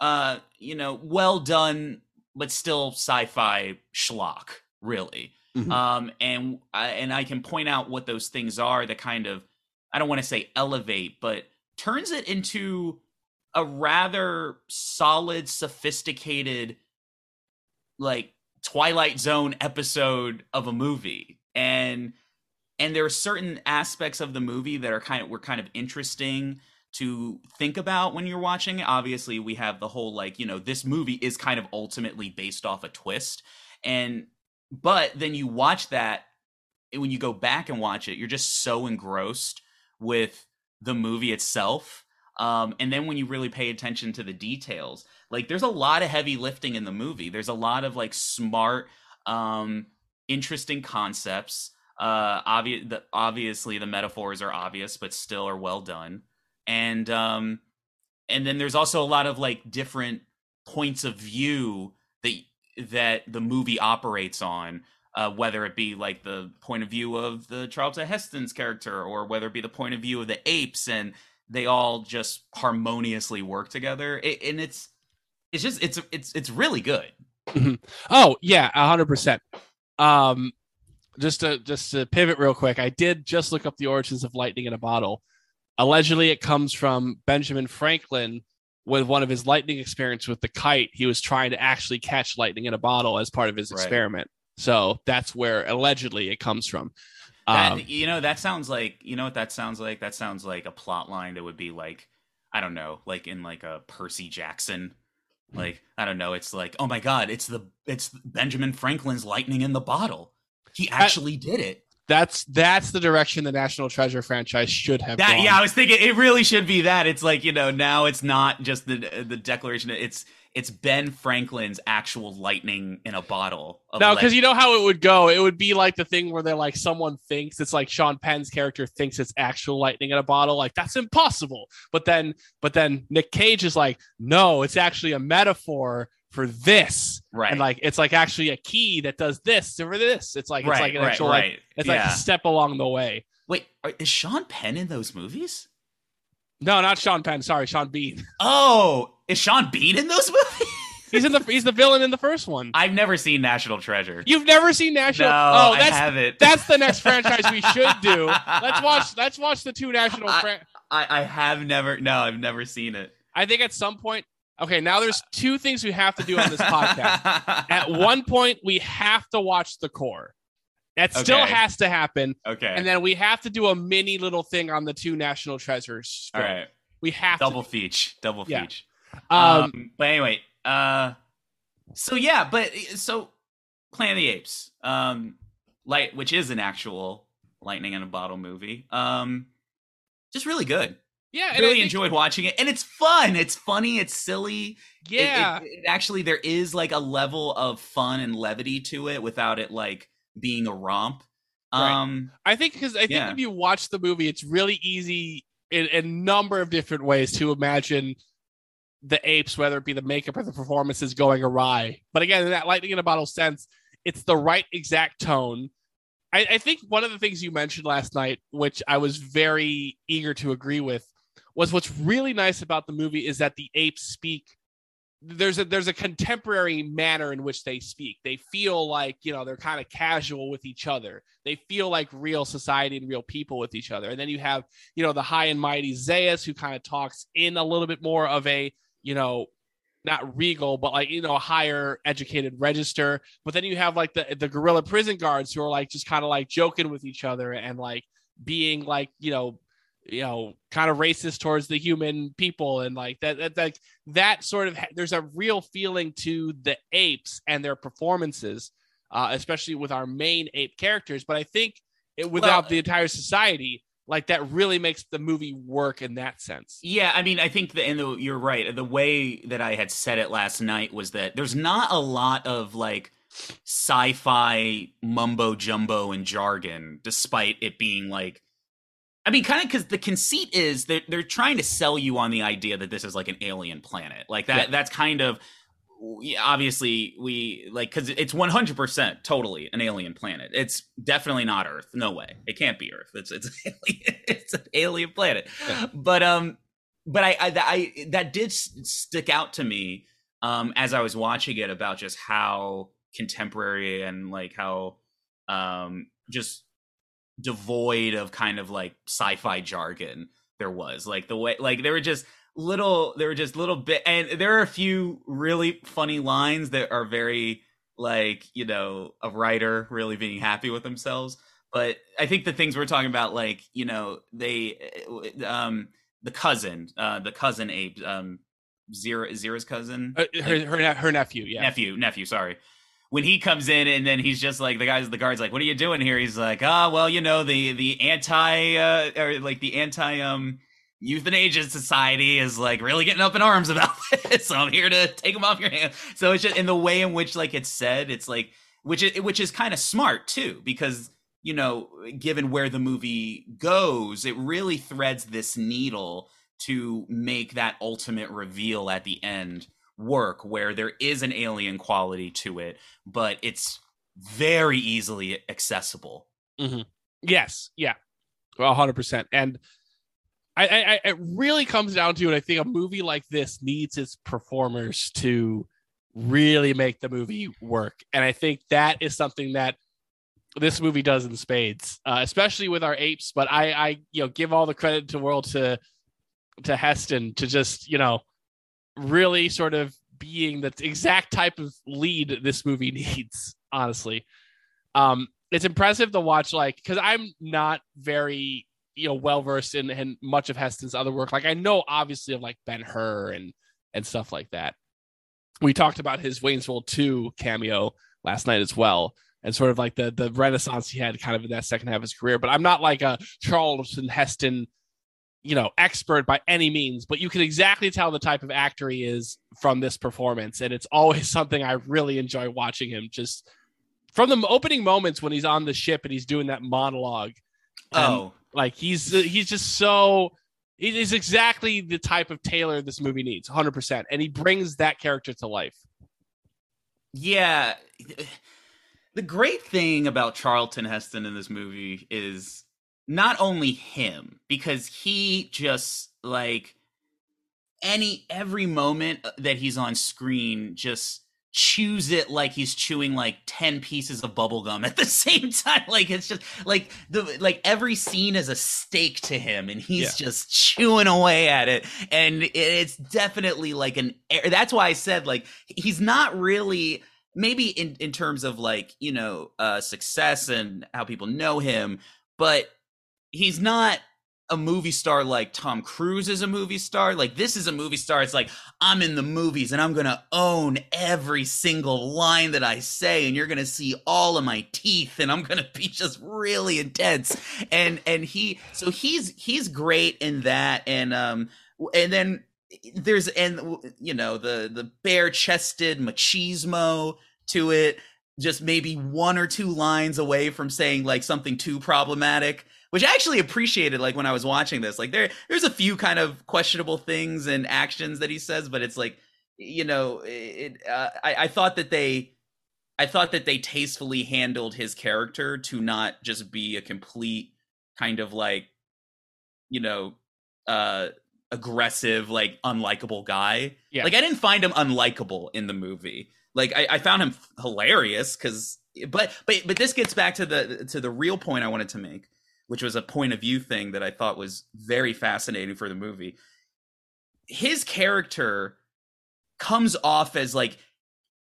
uh you know well done but still sci-fi schlock, really. Mm-hmm. Um, and I, and I can point out what those things are that kind of I don't want to say elevate, but turns it into a rather solid, sophisticated, like Twilight Zone episode of a movie. And and there are certain aspects of the movie that are kind of were kind of interesting to think about when you're watching. It. Obviously, we have the whole like, you know, this movie is kind of ultimately based off a twist. And but then you watch that when you go back and watch it, you're just so engrossed with the movie itself. Um, and then when you really pay attention to the details, like there's a lot of heavy lifting in the movie. There's a lot of like smart, um, interesting concepts. Uh, obvious, the, obviously the metaphors are obvious, but still are well done and um and then there's also a lot of like different points of view that that the movie operates on uh, whether it be like the point of view of the Charlton Heston's character or whether it be the point of view of the apes and they all just harmoniously work together, it, and it's it's just it's it's it's really good. Oh yeah, hundred percent. Um, just to just to pivot real quick, I did just look up the origins of lightning in a bottle. Allegedly, it comes from Benjamin Franklin with one of his lightning experiments with the kite. He was trying to actually catch lightning in a bottle as part of his Right. experiment. So that's where allegedly it comes from. That, Um, you know, that sounds like you know what that sounds like. That sounds like a plot line that would be like, I don't know, like in like a Percy Jackson. Like I don't know. It's like, oh my god, it's the it's Benjamin Franklin's lightning in the bottle. He actually did it. That's that's the direction the National Treasure franchise should have That gone. yeah, I was thinking it really should be that. It's like you know now it's not just the the declaration. It's it's Ben Franklin's actual lightning in a bottle. of No, because you know how it would go. It would be like the thing where they're like, someone thinks it's like Sean Penn's character thinks it's actual lightning in a bottle. Like that's impossible. But then, but then Nick Cage is like, no, it's actually a metaphor for this, right, and like it's like actually a key that does this or this. It's like it's like an right, actual like right. it's like a step along the way. Wait, are- is Sean Penn in those movies? No, not Sean Penn. Sorry, Sean Bean. *laughs* Oh, is Sean Bean in those movies? He's in the he's the villain in the first one. I've never seen National Treasure. You've never seen National? no, oh, I that's haven't. *laughs* that's the next franchise we should do. Let's watch. Let's watch the two national. I- Fran- I, I have never. No, I've never seen it. I think at some point. Okay, now there's two things we have to do on this podcast. *laughs* At one point, we have to watch the core. That still has to happen, okay. and then we have to do a mini little thing on the two national treasures. All film. we have Double to. feature. Double Yeah. feature. Um, Um, but anyway, uh, so yeah, but so Planet of the Apes, um, light, which is an actual lightning in a bottle movie, um, just really good. Yeah, really enjoyed watching it, and it's fun. It's funny. It's silly. It- it- Yeah, it- actually, there is like a level of fun and levity to it without it like being a romp. Right. Um, I think because I think Yeah. if you watch the movie, it's really easy in in a number of different ways to imagine the apes, whether it be the makeup or the performances going awry. But again, in that lightning in a bottle sense, it's the right exact tone. I, I think one of the things you mentioned last night, which I was very eager to agree with, was what's really nice about the movie is that the apes speak. There's a there's a contemporary manner in which they speak. They feel like you know they're kind of casual with each other. They feel like real society and real people with each other. And then you have you know the high and mighty Zaius who kind of talks in a little bit more of a you know not regal but like you know higher educated register but then you have like the the gorilla prison guards who are like just kind of like joking with each other and like being like you know you know kind of racist towards the human people and like that that that, that sort of there's a real feeling to the apes and their performances uh, especially with our main ape characters but i think it, without Well, the entire society like that really makes the movie work in that sense Yeah, I mean, I think that, and the, you're right. The way that I had said it last night was that there's not a lot of like sci-fi mumbo jumbo and jargon, despite it being like, I mean, kind of because the conceit is that they're trying to sell you on the idea that this is like an alien planet, like that. Yeah. That's kind of obviously we like because it's 100% totally an alien planet. It's definitely not Earth. No way. It can't be Earth. It's it's alien. *laughs* It's an alien planet. But um, but I, I I that did stick out to me um as I was watching it about just how contemporary and like how um just devoid of kind of like sci-fi jargon there was. Like the way like there were just little there were just little bit and there are a few really funny lines that are very like you know a writer really being happy with themselves. But i think the things we're talking about like you know they um the cousin uh the cousin ape um Zira zira's cousin? Uh, her, her, her nephew yeah. Nephew nephew sorry when he comes in and then he's just like the guys the guards like what are you doing here? He's like ah well you know the the anti uh or like the anti um euthanasia society is like really getting up in arms *laughs* about this so i'm here to take them off your hands so it's just in the way in which like it's said it's like which is which is kind of smart too because you know given where the movie goes it really threads this needle to make that ultimate reveal at the end work where there is an alien quality to it but it's very easily accessible Yes, yeah, hundred percent. And I, I, it really comes down to, and I think a movie like this needs its performers to really make the movie work. And I think that is something that this movie does in spades, uh, especially with our apes. But I, I, you know, give all the credit to world to to Heston to just, you know, really sort of being the exact type of lead this movie *laughs* needs. Honestly, um, it's impressive to watch. Like, because I'm not very, you know, well versed in, in much of Heston's other work. Like, I know obviously of like Ben Hur and and stuff like that. We talked about his Wayne's World 2 cameo last night as well and sort of like the the renaissance he had kind of in that second half of his career. But I'm not like a Charlton Heston, you know, expert by any means. But you can exactly tell the type of actor he is from this performance, and it's always *laughs* something I really enjoy watching him. Just from the opening moments when he's on the ship and he's doing that monologue. Oh, like he's he's just so. He's exactly the type of Taylor this movie needs, 100%. And he brings that character to life. Yeah the great thing about Charlton Heston in this movie is not only him because he just like any every moment uh, that he's on screen just chews it like he's chewing like 10 pieces of bubble gum at the *laughs* same time like it's just like the like every scene is a steak to him and he's yeah. just chewing away at it and it's definitely like an that's why i said like he's not really maybe in in terms of like you know uh success and how people know him but he's not a movie star like Tom Cruise is a movie star. Like this is a movie star. It's like I'm in the movies and I'm going to own every single line that I say and you're going to see all of my teeth and I'm going to be just really intense. And and he so he's he's great in that and um and then there's and you know the the bare chested machismo to it, just maybe one or two lines away from saying like something too problematic which I actually appreciated like when I was watching this. Like there there's a few kind of questionable things and actions that he says, but it's like you know, it uh, I, I thought that they I thought that they tastefully handled his character to not just be a complete kind of like you know, uh aggressive like unlikable guy. Yeah. Like I didn't find him unlikable in the movie. Like I, I found him hilarious because, but but but this gets back to the to the real point I wanted to make, which was a point of view thing that I thought was very fascinating for the movie. His character comes off as like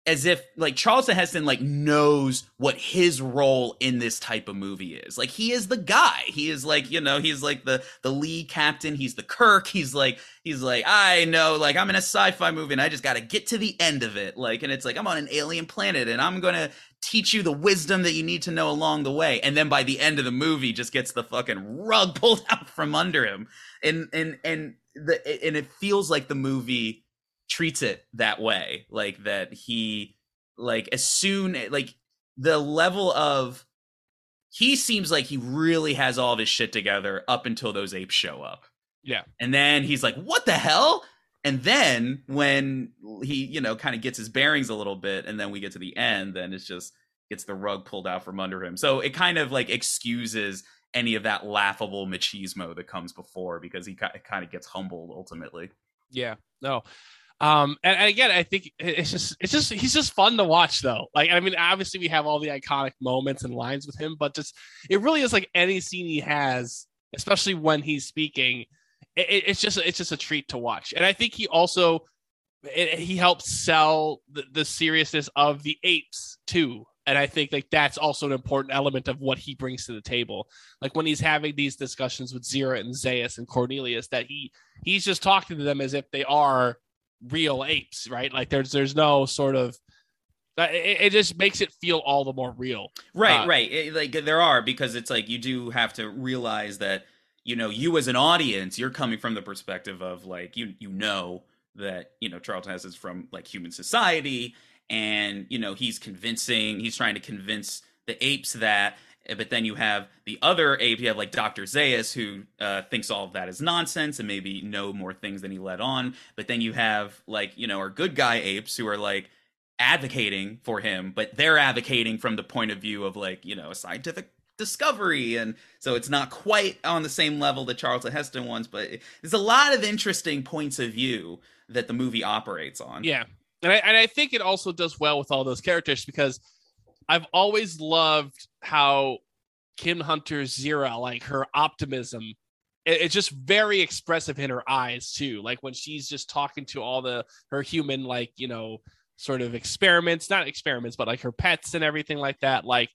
as if like Charlton Heston like knows what his role in this type of movie is. Like he is the guy. He is like, you know, he's like the the lead captain, he's the Kirk. He's like he's like I know like I'm in a sci-fi movie and I just got to get to the end of it. Like and it's like I'm on an alien planet and I'm going to teach you the wisdom that you need to know along the way. And then by the end of the movie just gets the fucking rug *laughs* pulled out from under him. And and and the and it feels like the movie treats it that way like that he like as soon like the level of he seems like he really has all of his shit together up until those apes show up yeah and then he's like what the hell and then when he you know kind of gets his bearings a little bit and then we get to the end then it's just gets the rug pulled out from under him so it kind of like excuses any of that laughable machismo that comes before because he kind of gets humbled ultimately yeah no um, and, and, again, I think it's just it's just he's just fun to watch though. Like I mean, obviously we have all the iconic moments and lines with him, but just it really is like any scene he has, especially when he's speaking. It, it's just it's just a treat to watch, and I think he also it, he helps sell the, the seriousness of the apes too and I think like that's also an important element of what he brings to the table. Like when he's having these discussions with Zira and Zaius and Cornelius, that he he's just talking to them as if they are real apes, right? Like there's there's no sort of it, it just makes it feel all the more real. Right, uh, right. It, like there are because it's like you do have to realize that you know you as an audience you're coming from the perspective of like you you know that you know Charlton Heston is from like human society and you know he's convincing he's trying to convince the apes that Eh, but then you have the other ape. You have like Dr. Zaius, who uh, thinks all of that is nonsense and maybe know more things than he let on. But then you have like, you know, our good guy apes who are like advocating for him, but they're advocating from the point of view of like, you know, a scientific Discovery, and so it's not quite on the same level that Charlton Heston ones, but there's a lot of interesting points of view that the movie operates on. Yeah, and I, and I think it also does well with all those characters because I've always loved how Kim Hunter's Zira, like her optimism, it, it's just very expressive in her eyes too. Like when she's just talking to all the her human, like you know, sort of experiments, not experiments, but like her pets and everything like that. Like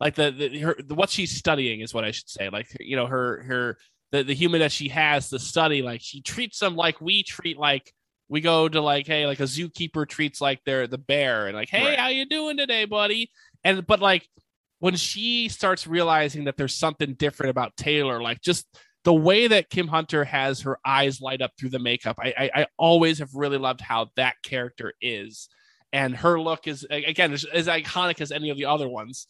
like the, the her the, what she's studying is what I should say. Like you know her her the, the human that she has to study, like she treats them like we treat like we go to like hey like a zookeeper treats like they're the bear and like hey Right. how you doing today buddy and but like when she starts realizing that there's something different about taylor like just the way that kim hunter has her eyes light up through the makeup i i, I always have really loved how that character is and her look is again is as iconic as any of the other ones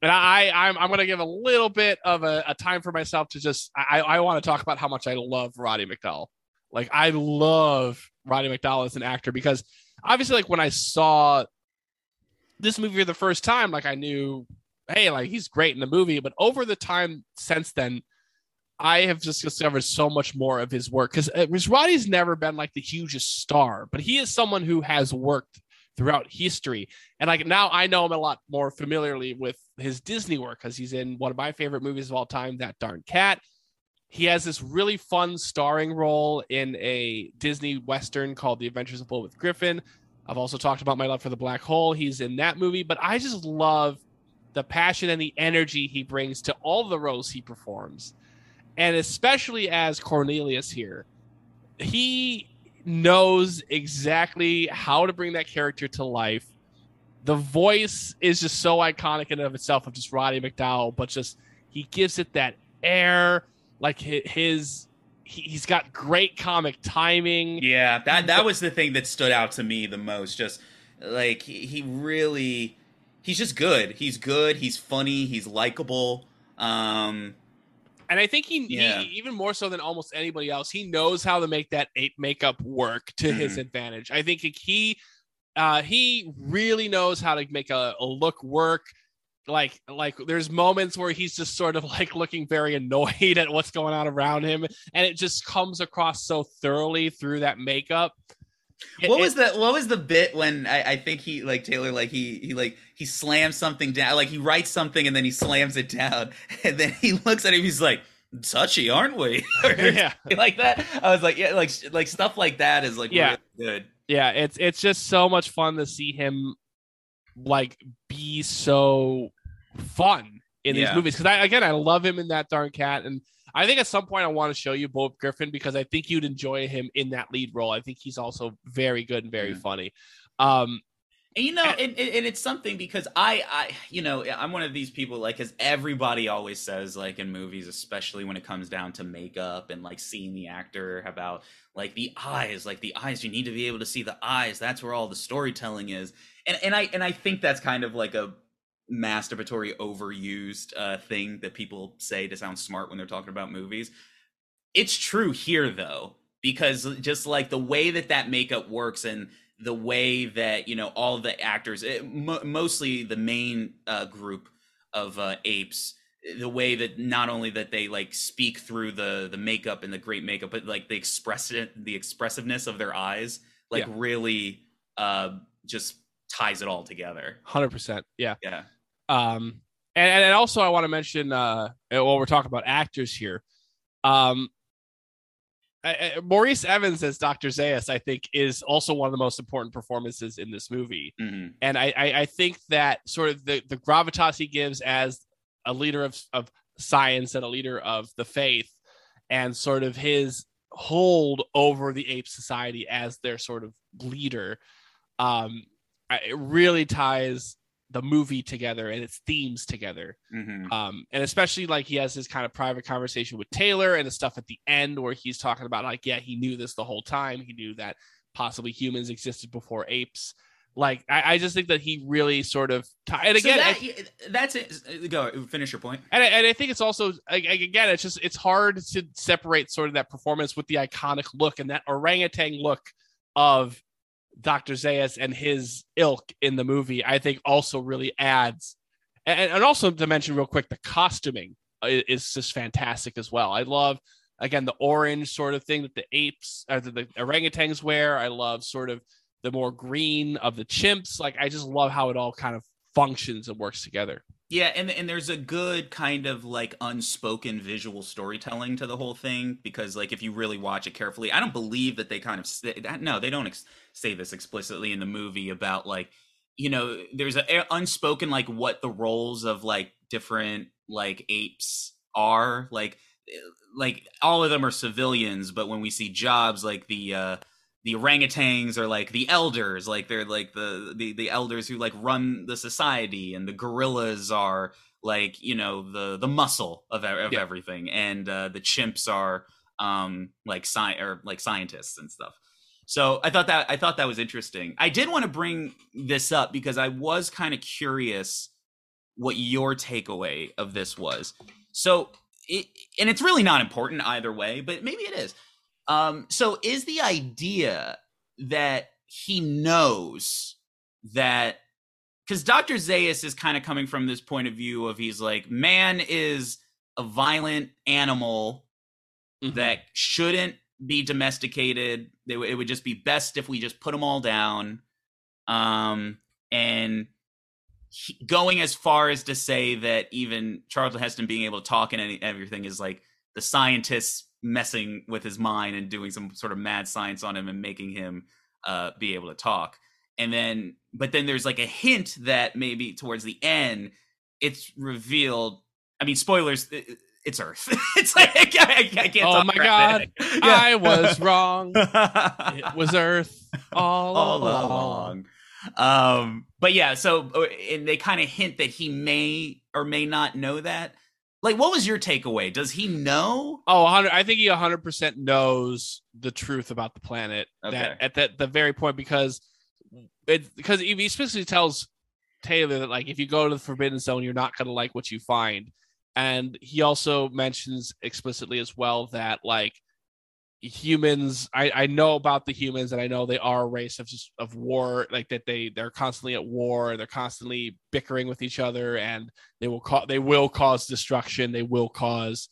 and I, I'm, I'm going to give a little bit of a, a time for myself to just, I, I want to talk about how much I love Roddy McDowall. Like I love Roddy McDowall as an actor because obviously, like when I saw this movie for the first time, like I knew, hey, like he's great in the movie. But over the time since then, I have just discovered so much more of his work because uh, Roddy's never been like the hugest star, but he is someone who has worked throughout history. And like now I know him a lot more familiarly with his Disney work because he's in one of my favorite movies of all time, That Darn Cat. He has this really fun starring role in a Disney Western called The Adventures of Bullwhip Griffin. I've also talked about my love for the black hole. He's in that movie, but I just love the passion and the energy he brings to all the roles he performs. And especially as Cornelius here, he knows exactly how to bring that character to life. The voice is just so iconic in and of itself of just Roddy McDowall, but just he gives it that air, like his he, he's got great comic timing. Yeah, that that was the thing that stood out to me the most. Just like he really, he's just good. He's good. He's funny. He's likable. Um, and I think he, Yeah. he even more so than almost anybody else, he knows how to make that ape makeup work to his Mhm. advantage. I think he uh he really knows how to make a, a look work. Like like there's moments where he's just sort of *laughs* like looking very annoyed at what's going on around him, and it just comes across so thoroughly through that makeup. It- what it- was the what was the bit when I, I think he like Taylor like he he like he slams something down like he writes something and then he slams it down *laughs* and then he looks at him he's like touchy aren't we *laughs* Yeah. like that I was like yeah like like stuff like that is like Yeah. really good yeah it's it's just so much fun to see him like be so fun in these movies because i again i love him in that darn cat and i think at some point i want to show you Bullwhip griffin because i think you'd enjoy him in that lead role i think he's also very good and very Yeah. funny um And you know, and, and and it's something because I, I, you know, I'm one of these people like, because everybody always says, like in movies, especially when it comes down to makeup and like seeing the actor about like the eyes, like the eyes, you need to be able to see the eyes. That's where all the storytelling is. And and I and I think that's kind of like a masturbatory, overused uh, thing that people say to sound smart when they're talking about movies. It's true here though, because just like the way that that makeup works and the way that you know all the actors it, mo- mostly the main uh, group of uh, apes the way that not only that they like speak through the the makeup and the great makeup but like the express the expressiveness of their eyes like Yeah. really uh just ties it all together 100% yeah yeah um and, and also i want to mention uh while we're talking about actors here um I- I- Maurice Evans as Dr. Zaius, I think, is also one of the most important performances in this movie. hmm and I, I I think that sort of the the gravitas he gives as a leader of of science and a leader of the faith, and sort of his hold over the ape society as their sort of leader, um, it really ties the movie together and its themes together. hmm Um, and especially like he has this kind of private conversation with Taylor and the stuff at the end where he's talking about like, yeah, he knew this the whole time. He knew that possibly humans existed before apes. Like, I, I just think that he really sort of, ti- and again, so that, that's it go finish your point and, I- and I think it's also like, again, it's just it's hard to separate sort of that performance with the iconic look and that orangutan look of Dr. Zaius and his ilk in the movie. I think also really adds and, and also to mention real quick, the costuming uh, is, is just fantastic as well. I love again the orange sort of thing that the apes uh, or the, the orangutans wear. I love sort of the more green of the chimps. Like I just love how it all kind of functions and works together. Yeah, and and there's a good kind of like unspoken visual storytelling to the whole thing because like if you really watch it carefully, I don't believe that they kind of that no, they don't ex- say this explicitly in the movie about like you know there's an unspoken like what the roles of like different like apes are like eh, like all of them are civilians but when we see jobs like the uh the orangutans are like the elders like they're like the, the the elders who like run the society and the gorillas are like you know the the muscle of, of yeah. everything and uh the chimps are um like sci or like scientists and stuff. So i thought that i thought that was interesting. I did want to bring this up because i was kind of curious what your takeaway of this was. So it, and it's really not important either way but maybe it is um, so is the idea that he knows that because Dr. Zaius is kind of coming from this point of view of he's like, man is a violent animal mm-hmm. that shouldn't be domesticated. It would just be best if we just put them all down. Um, and he, going as far as to say that even Charlton Heston being able to talk and any, everything is like the scientists messing with his mind and doing some sort of mad science on him and making him uh, be able to talk. And then, but then there's like a hint that maybe towards the end, it's revealed. I mean, spoilers. It's Earth. *laughs* it's like I, I can't. Oh my god, *laughs* yeah. I was wrong. *laughs* it was Earth all, all along. along. Um, but yeah, so uh, and they kind of hint that he may or may not know that. Like, what was your takeaway? Does he know? Oh, I think he 100% knows the truth about the planet okay. that at that the very point because it because he specifically tells Taylor that like if you go to the Forbidden Zone, you're not gonna like what you find, and he also mentions explicitly as well that like humans I, I know about the humans and i know they are a race of of war like that they they're constantly at war they're constantly bickering with each other and they will cause they will cause destruction they will cause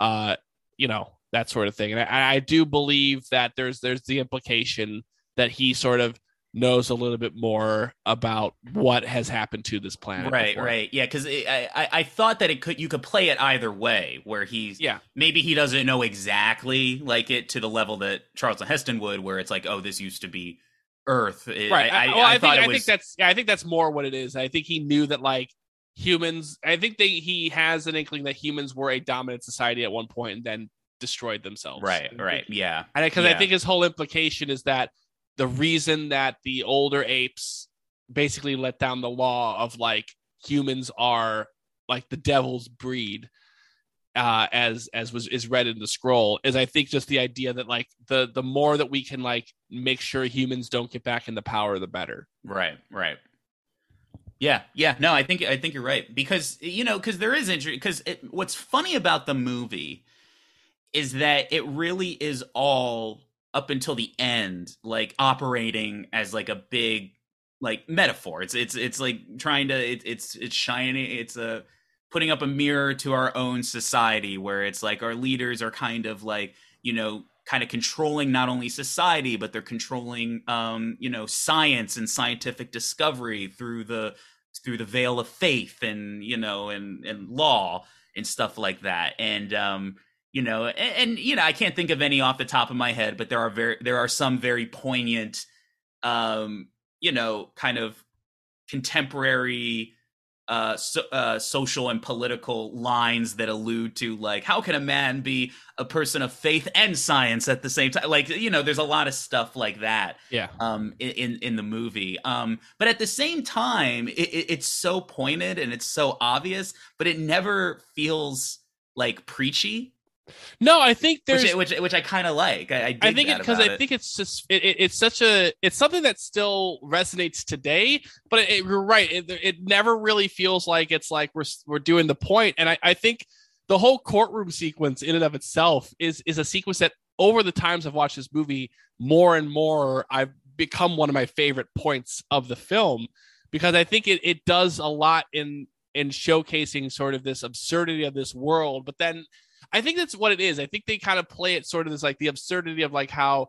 uh you know that sort of thing. And I, I do believe that there's there's the implication that he sort of knows a little bit more about what has happened to this planet. Right, before. right, yeah. Because I, I, I thought that it could you could play it either way, where he's yeah maybe he doesn't know exactly like it to the level that Charlton Heston would, where it's like oh this used to be Earth. It, right. I, I, well, I, I think, I think that's yeah, I think that's more what it is. I think he knew that like humans. I think they he has an inkling that humans were a dominant society at one point and then destroyed themselves. Right. Right. Yeah. And because yeah. I think his whole implication is that the reason that the older apes basically let down the law of like humans are like the devil's breed uh as as was is read in the scroll is i think just the idea that like the the more that we can like make sure humans don't get back in the power the better. Right right. Yeah yeah. No i think i think you're right. Because you know because there is injury because what's funny about the movie is that it really is all up until the end like operating as like a big like metaphor. It's it's it's like trying to it, it's it's shining it's a putting up a mirror to our own society where it's like our leaders are kind of like you know kind of controlling not only society but they're controlling um you know science and scientific discovery through the through the veil of faith and you know and and law and stuff like that. And um you know and, and, you know i can't think of any off the top of my head but there are very there are some very poignant um you know kind of contemporary uh, so, uh social and political lines that allude to like how can a man be a person of faith and science at the same time like you know there's a lot of stuff like that yeah. um in in the movie um but at the same time it, it, it's so pointed and it's so obvious but it never feels like preachy no, I think there's which which, which I kind of like. I, I, I think it because I think it's just it, it, it's such a it's something that still resonates today. But it, you're right; it, it never really feels like it's like we're we're doing the point. And I, I think the whole courtroom sequence in and of itself is is a sequence that over the times I've watched this movie more and more I've become one of my favorite points of the film because I think it it does a lot in in showcasing sort of this absurdity of this world. But then I think that's what it is. I think they kind of play it sort of this like the absurdity of like how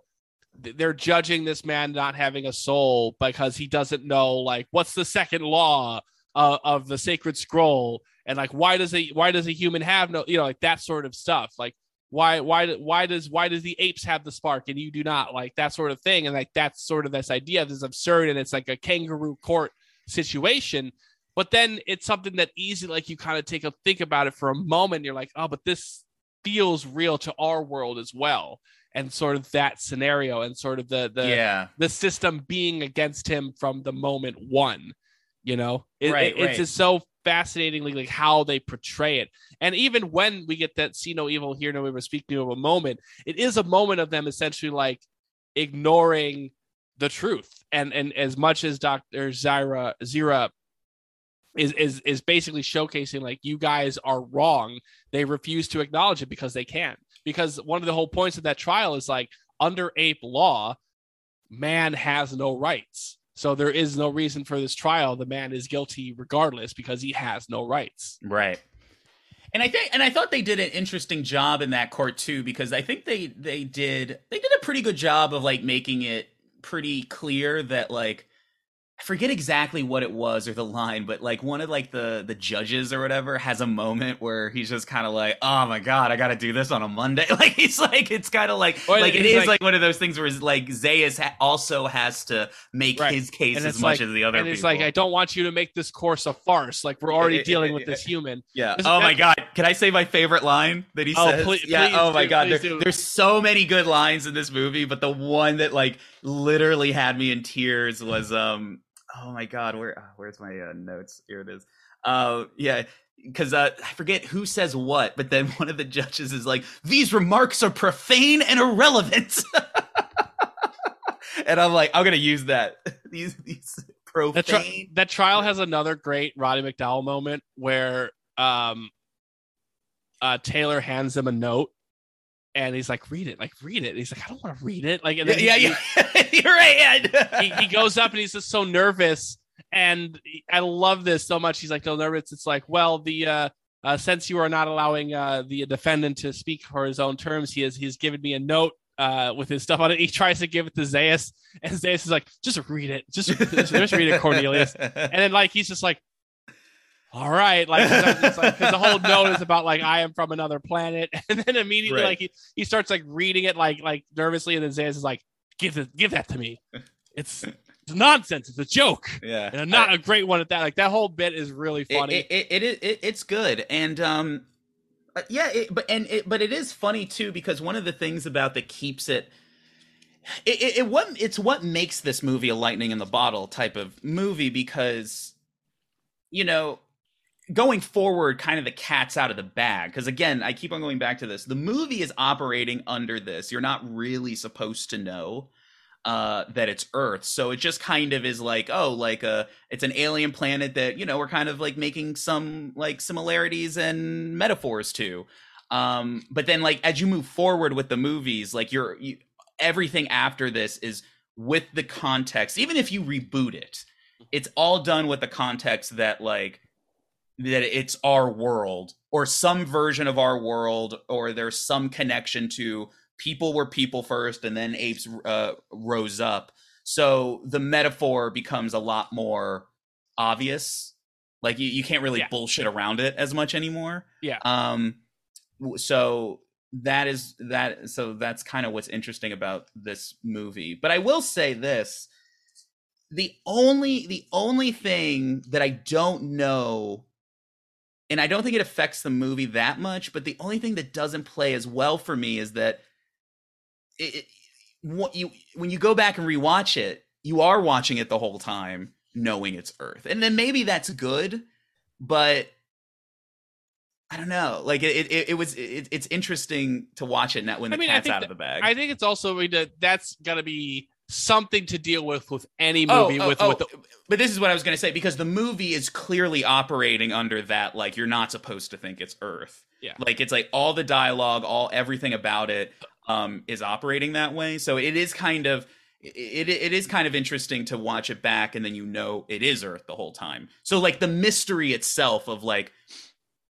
they're judging this man not having a soul because he doesn't know like what's the second law uh, of the sacred scroll? And like why does a why does a human have no you know like that sort of stuff. Like why why why does why does the apes have the spark and you do not? Like that sort of thing. And like that's sort of this idea of this absurd and it's like a kangaroo court situation. But then it's something that easy like you kind of take a think about it for a moment. You're like oh but this feels real to our world as well. And sort of that scenario and sort of the the yeah. the system being against him from the moment one you know? It, Right, it- it's right. just so fascinatingly like how they portray it. And even when we get that see no evil hear no evil speak no evil moment it is a moment of them essentially like ignoring the truth. And and as much as dr zira zira is is is basically showcasing like you guys are wrong. They refuse to acknowledge it because they can't. Because one of the whole points of that trial is like under ape law man has no rights. So there is no reason for this trial. The man is guilty regardless because he has no rights. Right. And I think and I thought they did an interesting job in that court too because I think they they did they did a pretty good job of like making it pretty clear that like I forget exactly what it was or the line, but like one of like the the judges or whatever has a moment where he's just kind of like, "Oh my god, I got to do this on a Monday." *laughs* Like he's like, it's kind of like Or like it's like- like, one of those things where it's like Zaius ha- also has to make Right. his case as much like as the other and people. it's like i don't want you to make this course a farce like we're already *laughs* dealing with this human Yeah. This- Oh my god! Can I say my favorite line that he Oh, says? please- yeah. please oh my god! There- there's so many good lines in this movie, but the one that like literally had me in tears was um. Oh my god! Where ah, where's my uh, notes? Here it is. Uh, yeah. Because uh, I forget who says what, but then *laughs* one of the judges is like, "These remarks are profane and irrelevant," *laughs* and I'm like, "I'm gonna use that." *laughs* these these profane. that, tri- that trial has another great Roddy McDowall moment where um uh Taylor hands him a note and he's like, read it, like read it. And he's like, I don't want to read it. Like and then yeah, he, yeah, yeah. *laughs* You're right. *laughs* he, he goes up and he's just so nervous. And I love this so much. He's like so nervous. It's like, well, the uh uh, since you are not allowing uh, the defendant to speak for his own terms, he has he's given me a note uh, with his stuff on it. He tries to give it to Zaius, and Zaius is like, "Just read it, just, just read it, Cornelius." *laughs* And then like he's just like, "All right," like because like, the whole note is about like I am from another planet, *laughs* and then immediately Right. like he, he starts like reading it like like nervously, and then Zaius is like, "Give it, give that to me. It's." It's nonsense. It's a joke, yeah, and not a great one at that. Like that whole bit is really funny. it, it, it, it it's good and um uh, yeah it, but and it but it is funny too because one of the things about that keeps it it, it, it what it's what makes this movie a lightning in the bottle type of movie because you know going forward kind of the cat's out of the bag because again i keep on going back to this. The movie is operating under this. You're not really supposed to know uh that it's earth. So it just kind of is like oh like uh it's an alien planet that you know we're kind of like making some like similarities and metaphors to. Um but then like as you move forward with the movies like you're you, everything after this is with the context. Even if you reboot it it's all done with the context that like that it's our world or some version of our world or there's some connection to people were people first and then apes uh, rose up so the metaphor becomes a lot more obvious like you, you can't really Yeah. bullshit around it as much anymore Yeah. um so that is that so that's kind of what's interesting about this movie but i will say this the only the only thing that i don't know and i don't think it affects the movie that much but the only thing that doesn't play as well for me is that it, it- what you when you go back and rewatch it you are watching it the whole time knowing it's earth and then maybe that's good but I don't know. Like it, it, it was. It, it's interesting to watch it now when I the mean, cat's out of the bag. I think it's also I mean, that's got to be something to deal with with any Oh, movie oh, with oh, with the, but this is what I was going to say because the movie is clearly operating under that. Like you're not supposed to think it's Earth. Yeah. Like it's like all the dialogue, all everything about it, um, is operating that way. So it is kind of it it is kind of interesting to watch it back and then you know it is Earth the whole time. So like the mystery itself of like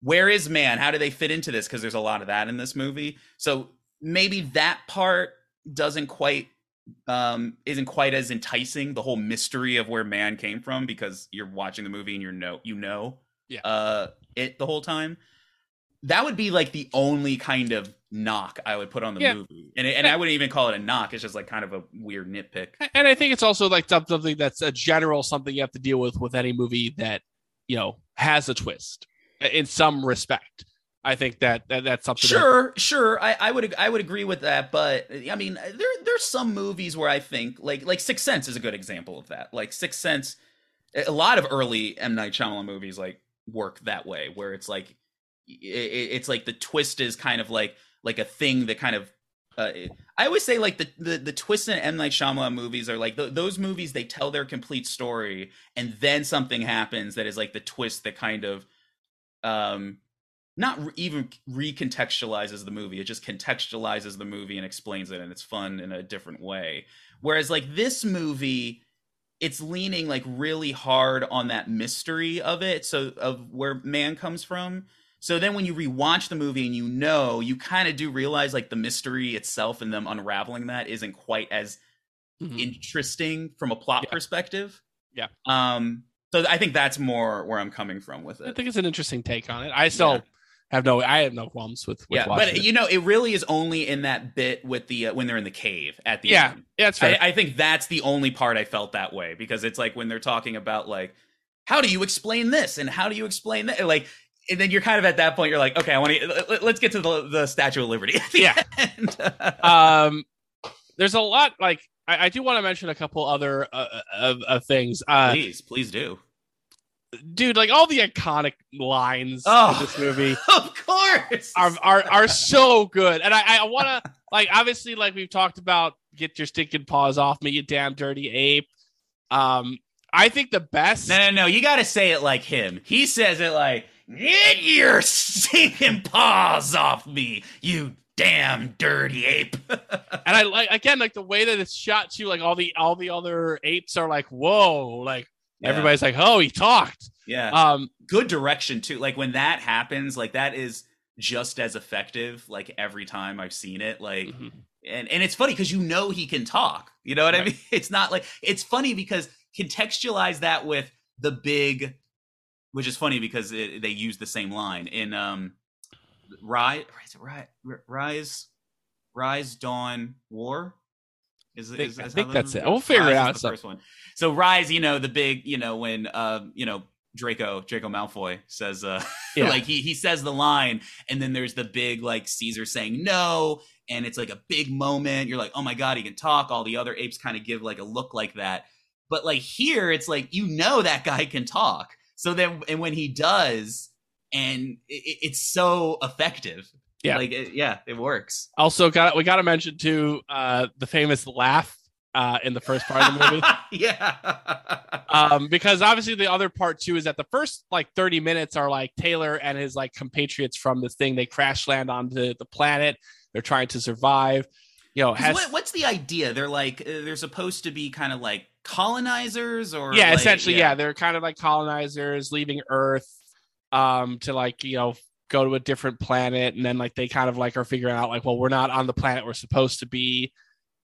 where is man? How do they fit into this? Because there's a lot of that in this movie. So maybe that part doesn't quite um isn't quite as enticing the whole mystery of where man came from because you're watching the movie and you know you know Yeah. uh it the whole time that would be like the only kind of knock i would put on the Yeah. movie and and i wouldn't even call it a knock it's just like kind of a weird nitpick and I think it's also like something that's a general something you have to deal with with any movie that you know has a twist in some respect. I think that, that that's something. that- Sure, sure. I, I would I would agree with that, but I mean, there there's some movies where I think like like Sixth Sense is a good example of that. Like Sixth Sense, a lot of early M Night Shyamalan movies like work that way, where it's like it, it's like the twist is kind of like like a thing that kind of. Uh, I always say like the, the the twists in M Night Shyamalan movies are like th- those movies they tell their complete story and then something happens that is like the twist that kind of um not re- even recontextualizes the movie it just contextualizes the movie and explains it and it's fun in a different way whereas like this movie it's leaning like really hard on that mystery of it so of where man comes from so then when you rewatch the movie and you know you kind of do realize like the mystery itself and them unraveling that isn't quite as Mhm. interesting from a plot Yeah. perspective Yeah. um so i think that's more where i'm coming from with it. I think it's an interesting take on it. I still Yeah. Have no. I have no qualms with. with yeah, but it. you know, it really is only in that bit with the uh, when they're in the cave at the yeah, end. yeah, that's fair. I, I think that's the only part I felt that way because it's like when they're talking about like, how do you explain this and how do you explain that? Like, and then you're kind of at that point. You're like, okay, I want to let's get to the the Statue of Liberty. At the Yeah. end. *laughs* um, there's a lot. Like I, I do want to mention a couple other uh, of, of things. Uh, please, please do. Dude, like all the iconic lines Oh. in this movie. *laughs* of course. are are are so good. And I I want to like obviously like we've talked about get your stinking paws off me, you damn dirty ape. Um, I think the best. no, no, no. You got to say it like him. He says it like, "Get your stinking paws off me, you damn dirty ape." *laughs* and I like again like the way that it's shot too. Like all the all the other apes are like whoa, like Yeah. everybody's like oh he talked. yeah. Um, good direction too. Like when that happens, like that is just as effective. Like every time I've seen it, like mhm. and and it's funny because you know he can talk. You know what I mean? *laughs* It's not like it's funny because contextualize that with the big, which is funny because it, they use the same line in um, rise, rise, rise, rise, dawn, war. Is, I think- is, I think that's it. We'll figure it is out The some- first one. So rise, you know, the big, you know, when um, you know, Draco, Draco Malfoy says, uh, *laughs* Yeah. like he he says the line, and then there's the big like Caesar saying no, and it's like a big moment. You're like, oh my god, he can talk. All the other apes kind of give like a look like that, but like here, it's like you know that guy can talk. So then, and when he does, and it, it's so effective. Yeah. like it, yeah, it works. also got we got to mention too uh the famous laugh uh in the first part of the movie. *laughs* yeah. *laughs* um because obviously the other part too is that the first like 30 minutes are like taylor and his like compatriots from this thing they crash land onto the planet they're trying to survive you know, has what, what's the idea? They're like uh, they're supposed to be kind of like colonizers, or yeah like- essentially yeah. they're kind of like colonizers leaving earth um to like you know go to a different planet and then like they kind of like are figuring out like well we're not on the planet we're supposed to be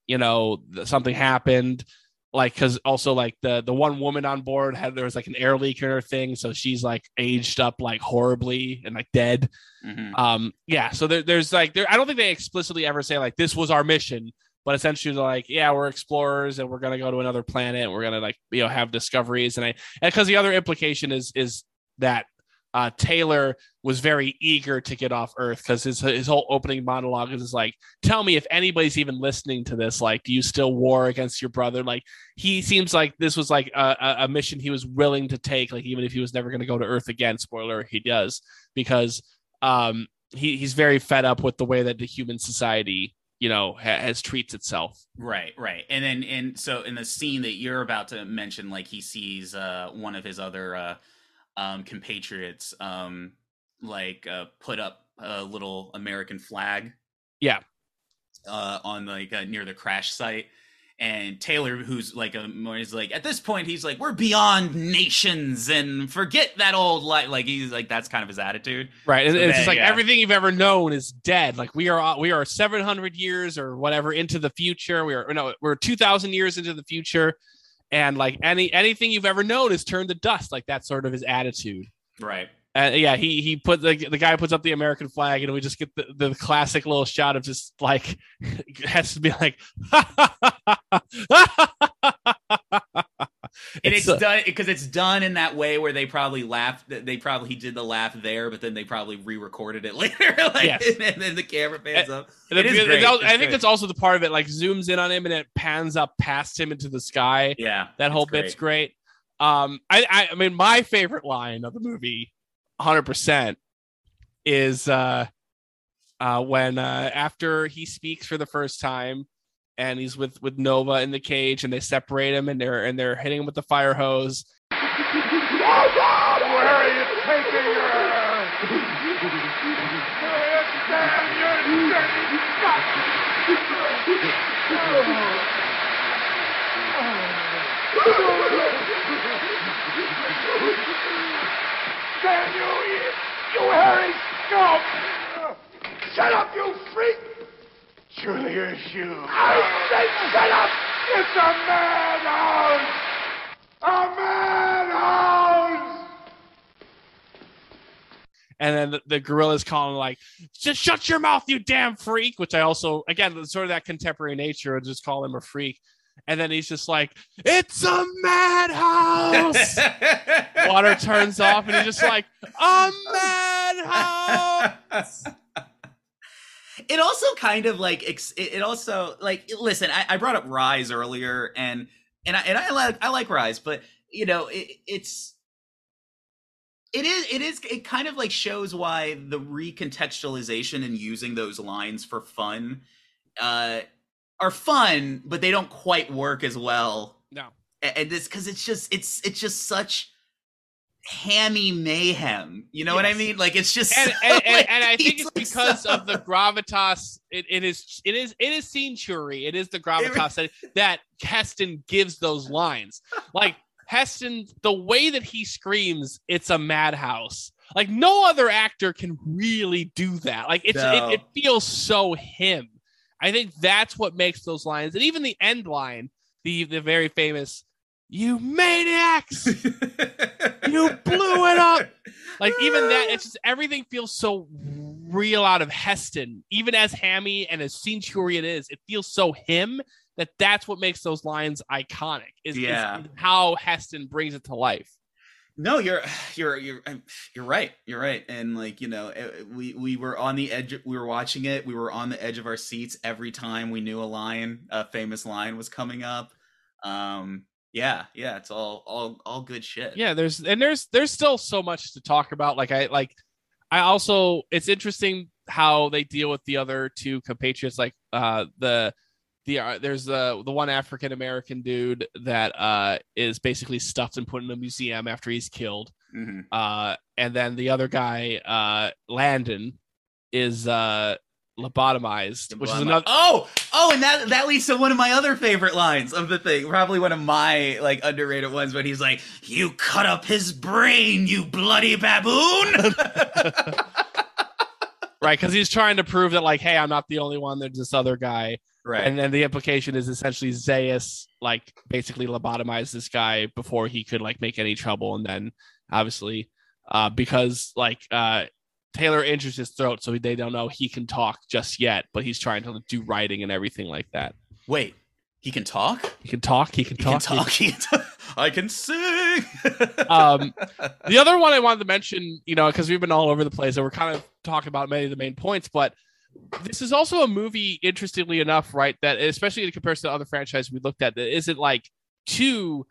you know something happened like because also like the the one woman on board had there was like an air leak in her thing so she's like aged up like horribly and like dead Mhm. um yeah so there, there's like there i don't think they explicitly ever say like this was our mission but essentially they're like yeah we're explorers and we're gonna go to another planet and we're gonna like you know have discoveries and i and because the other implication is is that uh taylor was very eager to get off earth because his his whole opening monologue is like tell me if anybody's even listening to this. Like do you still war against your brother? Like he seems like this was like a, a- mission he was willing to take like even if he was never going to go to earth again spoiler he does because um he, he's very fed up with the way that the human society you know has treats itself. Right, right. And then and so in the scene that you're about to mention, like he sees uh one of his other uh um compatriots um like uh put up a little American flag. Yeah. Uh on like uh, near the crash site. and Taylor, who's like a is like at this point he's like we're beyond nations and forget that old life. Like he's like that's kind of his attitude, right? And So it's then, just like yeah. everything you've ever known is dead. Like we are we are 700 years or whatever into the future. We are no we're 2,000 years into the future, and like any anything you've ever known is turned to dust. Like that's sort of his attitude. right? Uh, yeah, he he put the the guy puts up the American flag, and we just get the, the classic little shot of just like *laughs* has to be like, *laughs* *laughs* *laughs* And it's, uh, done because it's done in that way where they probably laughed. They probably he did the laugh there, but then they probably re-recorded it *laughs* later. like, Yes. and then the camera pans up. and It is great. I It's think great. that's also the part of it. Like zooms in on him and it pans up past him into the sky. Yeah, that whole it's bit's great. Um, I, I I mean, my favorite line of the movie, hundred percent, is uh, uh, when uh, after he speaks for the first time, and he's with with Nova in the cage, and they separate him, and they're and they're hitting him with the fire hose. Damn you, you hairy scum! Shut up, you freak! Surely you're. I said shut up! It's a madhouse! A madhouse! And then the, the gorilla's calling like, "Just shut your mouth, you damn freak!" Which I also, again, sort of that contemporary nature of just call him a freak. And then he's just like, "It's a madhouse." *laughs* Water turns off, and he's just like, "A *laughs* madhouse." It also kind of like it also like listen I, I brought up rise earlier and and I, and I like I like rise but you know it, it's it is it is it kind of like shows why the recontextualization and using those lines for fun uh are fun but they don't quite work as well No. And this because it's just it's it's just such hammy mayhem you know what i mean like it's just and, and, and, and I *laughs* think it's because so- of the gravitas. It, it is it is it is scene churi. It is the *laughs* gravitas that, that Heston gives those lines. Like Heston, the way that he screams, "It's a madhouse." Like no other actor can really do that. Like it's No. it, it feels so him. I think that's what makes those lines, and even the end line, the the very famous "You maniacs." *laughs* you blew it up. Like even that, it's just everything feels so real out of Heston. Even as hammy and as century it is, it feels so him that that's what makes those lines iconic. Is, is how Heston brings it to life. No, you're you're you're you're right. You're right. And like you know, eh, we we were on the edge. We were watching it. We were on the edge of our seats every time we knew a line, a famous line was coming up. Um, yeah, yeah, it's all all all good shit. Yeah, there's and there's there's still so much to talk about. Like I like I also it's interesting how they deal with the other two compatriots. Like uh the the uh, there's the the one African American dude that uh is basically stuffed and put in a museum after he's killed. Mhm. Uh and then the other guy, uh Landon, is uh lobotomized, which is Blah, blah. another Oh, oh, and that that leads to one of my other favorite lines of the thing. Probably one of my like underrated ones when he's like, "You cut up his brain, you bloody baboon." *laughs* *laughs* right because he's trying to prove that like hey i'm not the only one there's this other guy right. and then the implication is essentially Zaius like basically lobotomized this guy before he could like make any trouble, and then obviously uh, because like uh, Taylor injures his throat, so they don't know he can talk just yet, but he's trying to do writing and everything like that. Wait, he can talk. He can talk. He can He can talk. talk. He can talk. I can sing. *laughs* um, the other one I wanted to mention, you know, because we've been all over the place and we're kind of talking about many of the main points, but this is also a movie, interestingly enough, right? That especially in comparison to other franchises we looked at, that isn't like too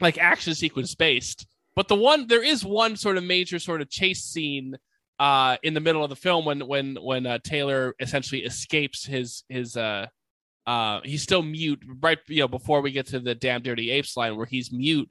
like action sequence based. But the one there is one sort of major sort of chase scene uh in the middle of the film when when when uh, Taylor essentially escapes his his uh uh he's still mute right you know before we get to the damn dirty apes line where he's mute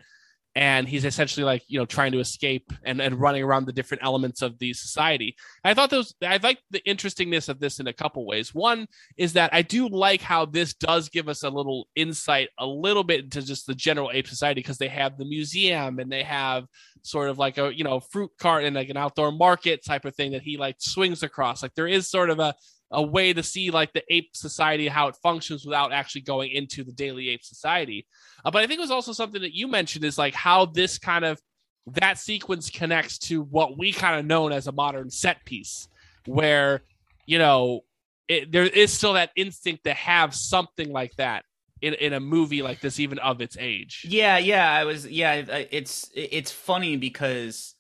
and he's essentially like you know trying to escape and, and running around the different elements of the society. I thought those i like the interestingness of this in a couple ways. One is that i do like how this does give us a little insight a little bit into just the general ape society because they have the museum and they have sort of like a you know fruit cart and like an outdoor market type of thing that he like swings across. Like there is sort of a a way to see like the ape society how it functions without actually going into the daily ape society. Uh, but i think it was also something that you mentioned is like how this kind of that sequence connects to what we kind of known as a modern set piece where you know it, there is still that instinct to have something like that in, in a movie like this even of its age. Yeah, yeah, I was yeah, it's it's funny because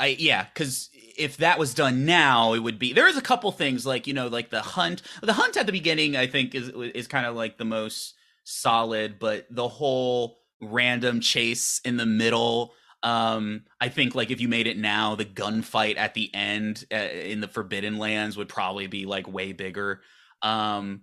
I yeah, cuz if that was done now, it would be there is a couple things like, you know, like the hunt. The hunt at the beginning I think is is kind of like the most solid, but the whole random chase in the middle um i think like if you made it now the gunfight at the end uh, in the forbidden lands would probably be like way bigger um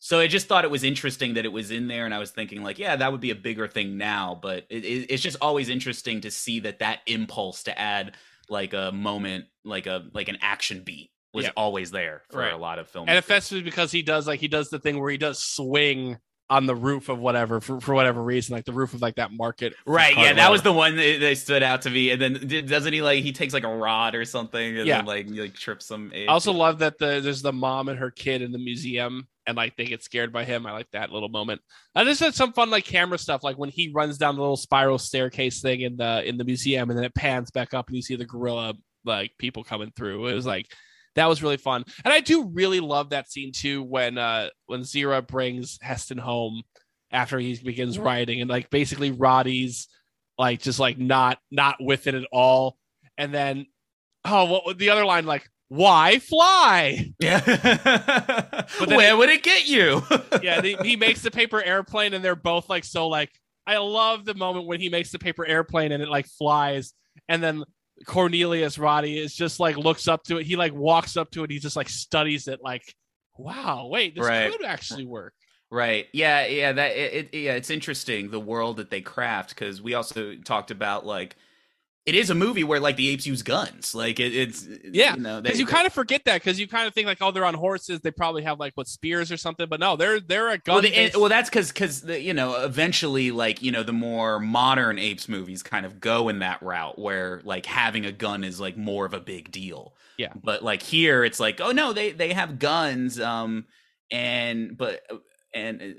so I just thought it was interesting that it was in there, and I was thinking like, yeah, that would be a bigger thing now. But it, it, it's just always interesting to see that that impulse to add like a moment, like a like an action beat, was Yeah. always there for Right. a lot of films. and especially because he does like he does the thing where he does swing on the roof of whatever for, for whatever reason like the roof of like that market Right, yeah, that was the one that, that stood out to me. And then doesn't he like he takes like a rod or something and Yeah. then like like trips some. I also love that the there's the mom and her kid in the museum and like they get scared by him. I like that little moment. I just had some fun like camera stuff, like when he runs down the little spiral staircase thing in the in the museum, and then it pans back up and you see the gorilla like people coming through. It was like that was really fun, and I do really love that scene too when uh when Zira brings Heston home after he begins riding, and like basically Roddy's like just like not not with it at all, and then oh what was the other line like why fly yeah. *laughs* Where he- would it get you? *laughs* yeah he, he makes the paper airplane and they're both like so like i love the moment when he makes the paper airplane and it like flies and then cornelius roddy is just like looks up to it he like walks up to it he just like studies it like wow wait this Right. could actually work Right. Yeah. Yeah. That it, it. Yeah. It's interesting the world that they craft because we also talked about like it is a movie where like the apes use guns. Like it, it's Yeah, You know, because you kind of forget that because you kind of think like oh they're on horses they probably have like what spears or something but no they're they're a gun well, the, and- well, that's because because you know eventually like you know the more modern apes movies kind of go in that route where like having a gun is like more of a big deal. Yeah. But like here, it's like oh no, they they have guns, um, and but and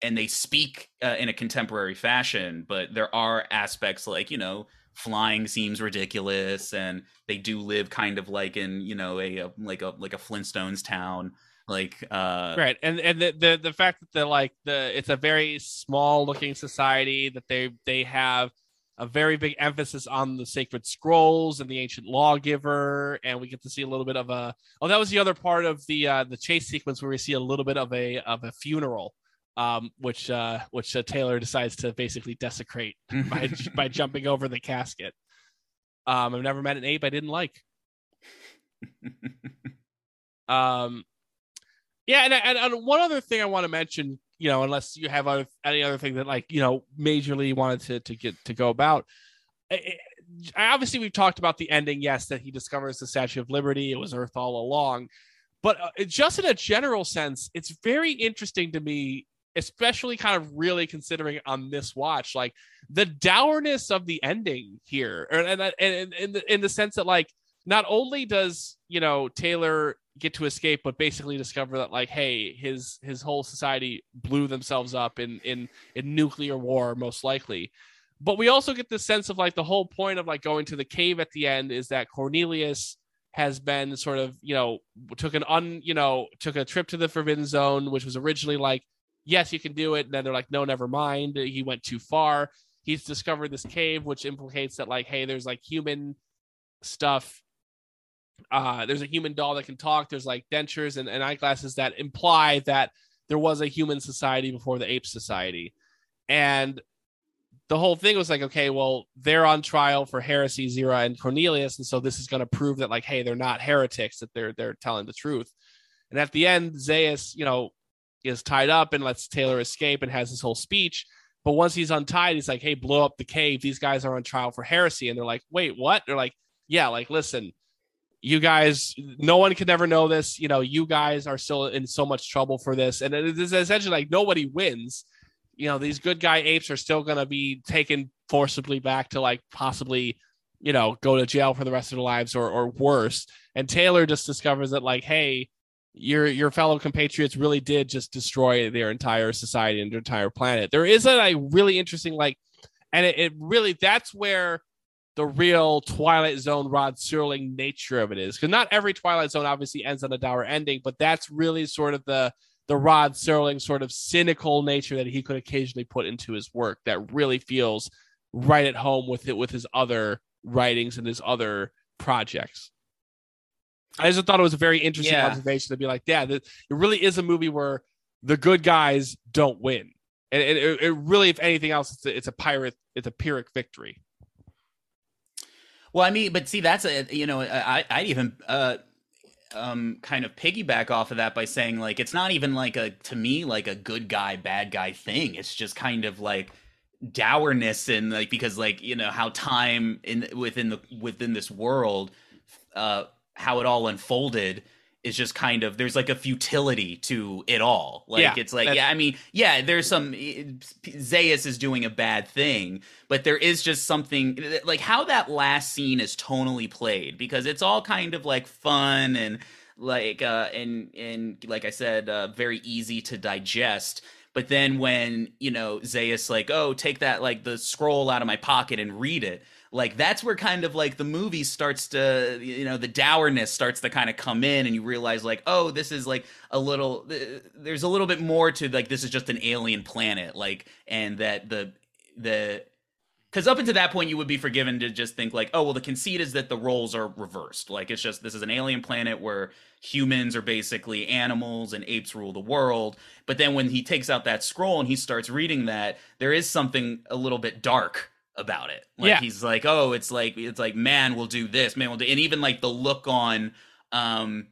and they speak uh, in a contemporary fashion, but there are aspects like you know flying seems ridiculous, and they do live kind of like in you know a, a like a like a Flintstones town, like uh right and and the, the the fact that the like the it's a very small looking society that they they have a very big emphasis on the sacred scrolls and the ancient lawgiver and we get to see a little bit of a oh that was the other part of the uh the chase sequence where we see a little bit of a of a funeral um which uh which uh, taylor decides to basically desecrate by *laughs* by jumping over the casket. Um i've never met an ape i didn't like. Um yeah and, and, and one other thing i want to mention you know unless you have other, any other thing that like you know majorly wanted to to get to go about I- I- obviously we've talked about the ending yes that he discovers the statue of liberty it was earth all along but uh, just in a general sense it's very interesting to me especially kind of really considering on this watch like the dourness of the ending here and and, and in the in the sense that like not only does you know taylor get to escape but basically discover that like hey his his whole society blew themselves up in in in nuclear war most likely. But we also get the sense of like the whole point of like going to the cave at the end is that cornelius has been sort of you know took an un you know took a trip to the forbidden zone which was originally like yes you can do it. And then they're like no never mind. He went too far. He's discovered this cave which implicates that like hey there's like human stuff. Uh there's a human doll that can talk. There's like dentures and, and eyeglasses that imply that there was a human society before the ape society. And the whole thing was like okay well they're on trial for heresy zira and cornelius. And so this is going to prove that like hey they're not heretics that they're they're telling the truth. And at the end zaius you know is tied up and lets taylor escape and has this whole speech But once he's untied, he's like, "Hey, blow up the cave. These guys are on trial for heresy." And they're like, "Wait, what?" They're like, "Yeah, like listen, you guys, no one could ever know this. You know, you guys are still in so much trouble for this, and it is essentially like nobody wins. You know, these good guy apes are still going to be taken forcibly back to like possibly, you know, go to jail for the rest of their lives or or worse. And Taylor just discovers that like, hey, your your fellow compatriots really did just destroy their entire society and their entire planet. There is a like, really interesting like, and it, it really that's where the real Twilight Zone Rod Serling nature of it is. Because not every Twilight Zone obviously ends on a dour ending, but that's really sort of the the Rod Serling sort of cynical nature that he could occasionally put into his work that really feels right at home with it with his other writings and his other projects. I just thought it was a very interesting Yeah. observation to be like, yeah, it really is a movie where the good guys don't win. And it, it, it really, if anything else, it's a, it's a pirate, it's a pyrrhic victory. Well, I mean, but see, that's a you know, I I'd even uh um kind of piggyback off of that by saying like it's not even like a to me like a good guy bad guy thing. It's just kind of like dourness and like because like you know how time in within the within this world uh how it all unfolded is just kind of there's like a futility to it all. Like Yeah, it's like yeah i mean yeah there's some zaius is doing a bad thing but there is just something like how that last scene is tonally played because it's all kind of like fun and like uh and and like i said uh very easy to digest. But then when you know zaius like oh take that like the scroll out of my pocket and read it like that's where kind of like the movie starts to you know the dourness starts to kind of come in and you realize like oh this is like a little uh, there's a little bit more to like this is just an alien planet like and that the the because up until that point you would be forgiven to just think like oh well the conceit is that the roles are reversed. Like it's just this is an alien planet where humans are basically animals and apes rule the world. But then when he takes out that scroll and he starts reading that there is something a little bit dark about it. Like Yeah. he's like oh it's like it's like man will do this man will do and even like the look on um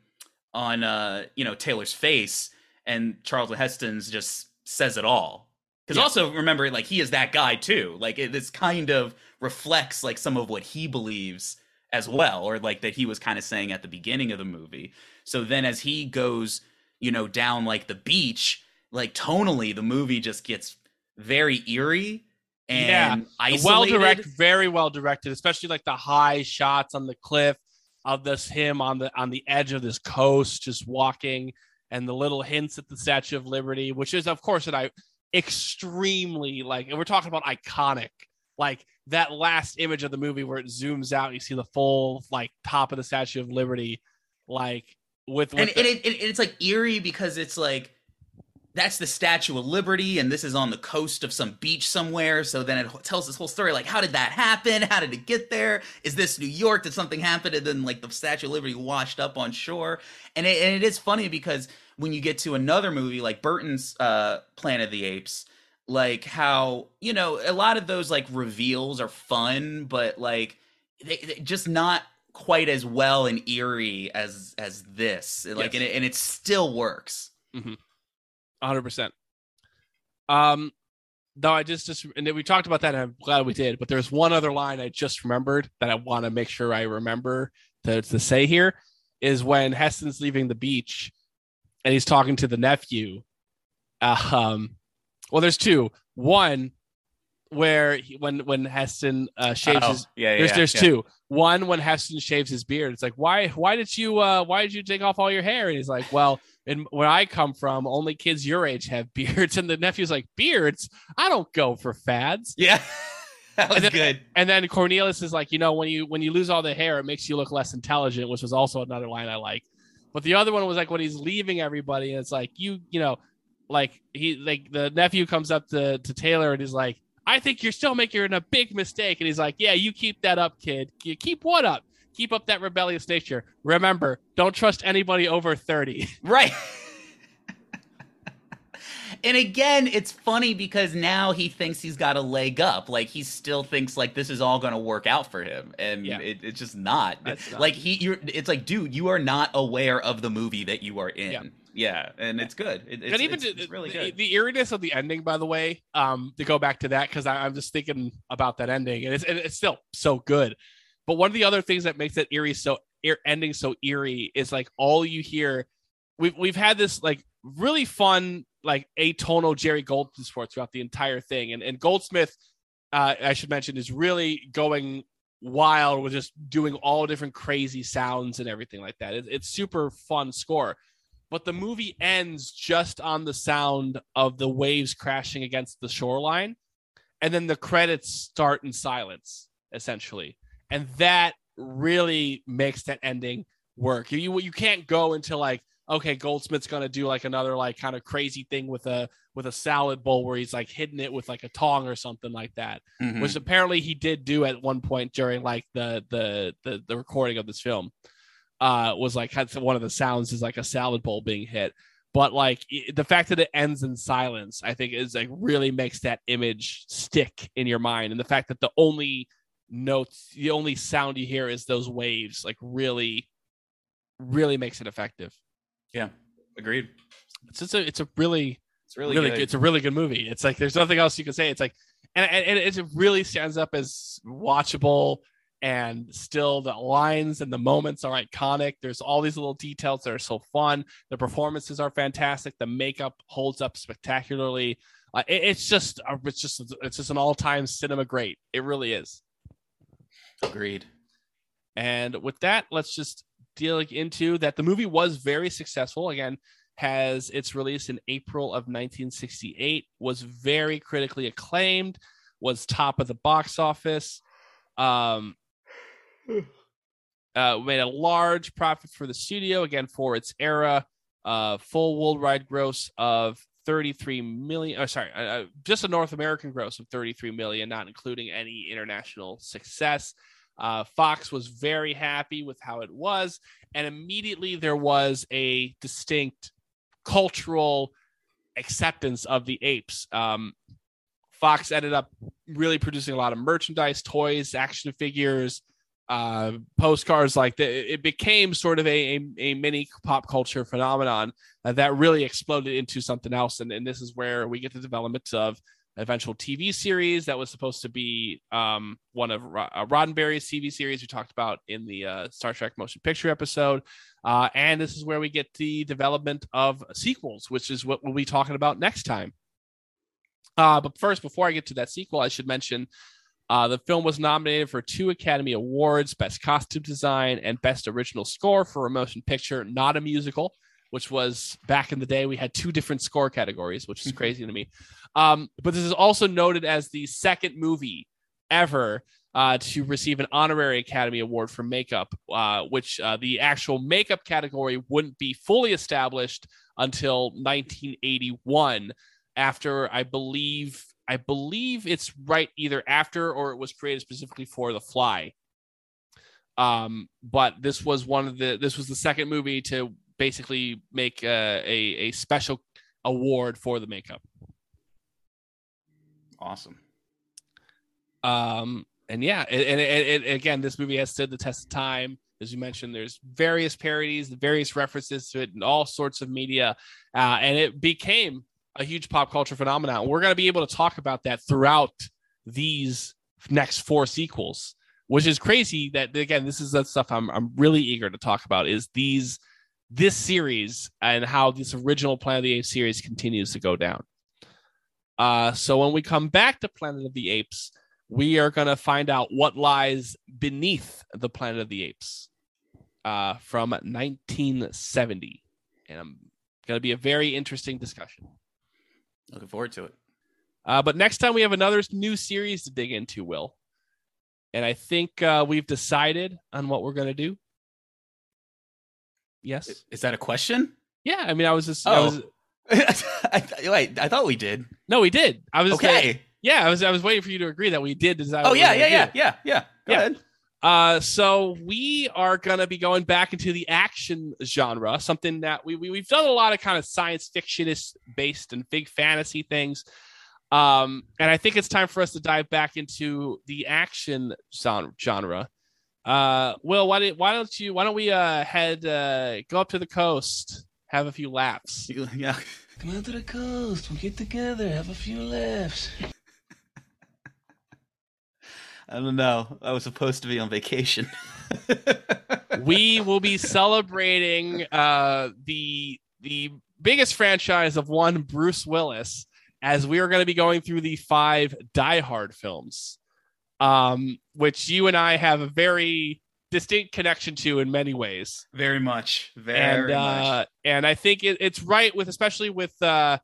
on uh you know taylor's face and Charles heston's just says it all. Because Yeah. also remember like he is that guy too. Like it, this kind of reflects like some of what he believes as well or like that he was kind of saying at the beginning of the movie. So then as he goes you know down like the beach like tonally the movie just gets very eerie and Yeah. isolated. well directed, very well directed, especially like the high shots on the cliff of this him on the on the edge of this coast, just walking, and the little hints at the Statue of Liberty, which is of course an I extremely like, and we're talking about iconic, like that last image of the movie where it zooms out, you see the full like top of the Statue of Liberty, like with, with and, the- and it, it, it's like eerie because it's like that's the statue of liberty and this is on the coast of some beach somewhere. So then it tells this whole story like how did that happen? How did it get there? Is this new york? Did something happen? And then like the statue of liberty washed up on shore. And it, and it is funny because when you get to another movie like burton's uh planet of the apes like how you know a lot of those like reveals are fun but like they, they just not quite as well and eerie as as this. Like Yes. and, it, and it still works hundred percent. Um, though I just just and we talked about that, and I'm glad we did. But there's one other line I just remembered that I want to make sure I remember to to say here is when Heston's leaving the beach, and he's talking to the nephew. Uh, um, well, there's two. One where he, when when Heston uh, shaves Oh, his yeah there's yeah, there's yeah. two. One when Heston shaves his beard. It's like why why did you uh why did you take off all your hair? And he's like, well, and where I come from, only kids your age have *laughs* beards. And the nephew's like, beards? I don't go for fads. yeah *laughs* that was And then- good And then Cornelius is like, you know, when you when you lose all the hair, it makes you look less intelligent, which was also another line I like. But the other one was like when he's leaving everybody, and it's like you, you know, like he like the nephew comes up to to Taylor and he's like, I think you're still making a big mistake. And he's like, Yeah, you keep that up, kid. You keep what up? Keep up that rebellious nature. Remember, don't trust anybody over 30. *laughs* right and again, it's funny because now he thinks he's got a leg up. Like he still thinks like this is all going to work out for him, and Yeah. it, it's just not. Like he, you're. It's like, dude, you are not aware of the movie that you are in. Yeah. Yeah, and it's good. It, it's, and even it's, it's really the, good. the eeriness of the ending, by the way, um, to go back to that because I'm just thinking about that ending, and it's and it's still so good. But one of the other things that makes that eerie so ear ending so eerie is like all you hear. We've we've had this like really fun like atonal Jerry Goldsmith score throughout the entire thing, and and Goldsmith, uh, I should mention, is really going wild with just doing all different crazy sounds and everything like that. It, it's super fun score but the movie ends just on the sound of the waves crashing against the shoreline and then the credits start in silence essentially. And that really makes that ending work. You you can't go into like okay goldsmith's gonna do like another like kind of crazy thing with a with a salad bowl where he's like hitting it with like a tong or something like that Mhm. which apparently he did do at one point during like the the the, the recording of this film uh was like had one of the sounds is like a salad bowl being hit but like the fact that it ends in silence i think is like really makes that image stick in your mind and the fact that the only notes the only sound you hear is those waves like really really makes it effective yeah, agreed. it's just a it's a really It's really, really, good. good. It's a really good movie. It's like there's nothing else you can say. It's like, and, and it really stands up as watchable, and still the lines and the moments are iconic. There's all these little details that are so fun. The performances are fantastic. The makeup holds up spectacularly. Uh, it- it's just a, it's just it's just an all time cinema great. It really is. Agreed. And with that, let's just deal into that. The movie was very successful. Again, has its release in April of 1968. Was very critically acclaimed. Was top of the box office. Um, *sighs* uh, made a large profit for the studio again for its era. Uh, full worldwide gross of 33 million. Oh, sorry, uh, uh, just a North American gross of 33 million, not including any international success. Uh, Fox was very happy with how it was, and immediately there was a distinct cultural acceptance of the apes. Um, Fox ended up really producing a lot of merchandise, toys, action figures, uh, postcards. Like the, it became sort of a, a, a mini pop culture phenomenon uh, that really exploded into something else. And, and this is where we get the development of eventual TV series that was supposed to be um, one of Ro- uh, Roddenberry's TV series we talked about in the uh, Star Trek motion picture episode. Uh, and this is where we get the development of sequels, which is what we'll be talking about next time. Uh, but first, before I get to that sequel, I should mention uh, the film was nominated for two Academy Awards Best Costume Design and Best Original Score for a motion picture, not a musical, which was back in the day. We had two different score categories, which is *laughs* crazy to me. Um, but this is also noted as the second movie ever uh, to receive an honorary Academy Award for makeup, uh, which uh, the actual makeup category wouldn't be fully established until 1981, after I believe I believe it's right either after or it was created specifically for The Fly. Um, but this was one of the this was the second movie to basically make uh, a a special award for the makeup. Awesome. Um, and yeah, and, and, and, and again, this movie has stood the test of time. As you mentioned, there's various parodies, various references to it in all sorts of media, uh, and it became a huge pop culture phenomenon. We're going to be able to talk about that throughout these next four sequels, which is crazy. That again, this is the stuff I'm I'm really eager to talk about. Is these this series and how this original Planet of the Apes series continues to go down. Uh, so when we come back to Planet of the Apes, we are going to find out what lies beneath the Planet of the Apes uh, from 1970. And I'm going to be a very interesting discussion. Looking forward to it. Uh, but next time we have another new series to dig into, Will. And I think uh, we've decided on what we're going to do. Yes. Is that a question? Yeah. I mean, I was just. I Oh. was, *laughs* I th- wait, I thought we did. no, we did. I was Okay. yeah. I was. I was waiting for you to agree that we did decide. Oh yeah, yeah, yeah, do. yeah, yeah. Go Yeah. ahead. Uh, so we are gonna be going back into the action genre, something that we, we we've done a lot of kind of science fictionist based and big fantasy things. Um, and I think it's time for us to dive back into the action genre. genre. Uh, Will, why, did, why don't you? Why don't we uh head uh go up to the coast, have a few laps? Yeah. *laughs* Come out to the coast. We'll get together, have a few laughs. I don't know. I was supposed to be on vacation. *laughs* we will be celebrating uh the the biggest franchise of one Bruce Willis as we are going to be going through the five Die Hard films, um, which you and I have a very distinct connection to in many ways. Very much. Very and much. uh, and I think it, it's right with especially with uh,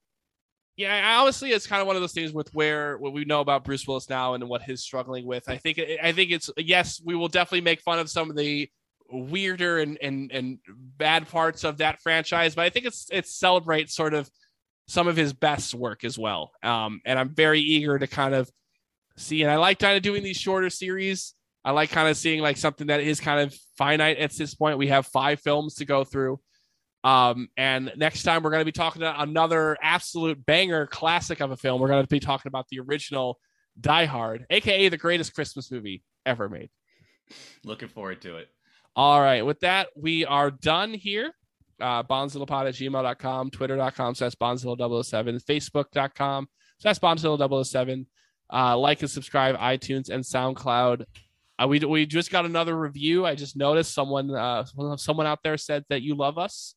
yeah. Honestly, it's kind of one of those things with where what we know about Bruce Willis now and what he's struggling with. I think I think it's yes, we will definitely make fun of some of the weirder and and and bad parts of that franchise, but I think it's it celebrates sort of some of his best work as well. Um, and I'm very eager to kind of see. And I like kind of doing these shorter series. I like kind of seeing like something that is kind of finite at this point. We have five films to go through. Um, and next time we're going to be talking about another absolute banger classic of a film. We're going to be talking about the original Die Hard, aka the greatest Christmas movie ever made. Looking forward to it. All right. With that, we are done here. Uh, bonzillapod at gmail.com, twitter.com slash bonzilla007, facebook.com slash bonzilla007. Uh, like and subscribe, iTunes and SoundCloud. Uh, we, we just got another review. I just noticed someone uh, someone out there said that you love us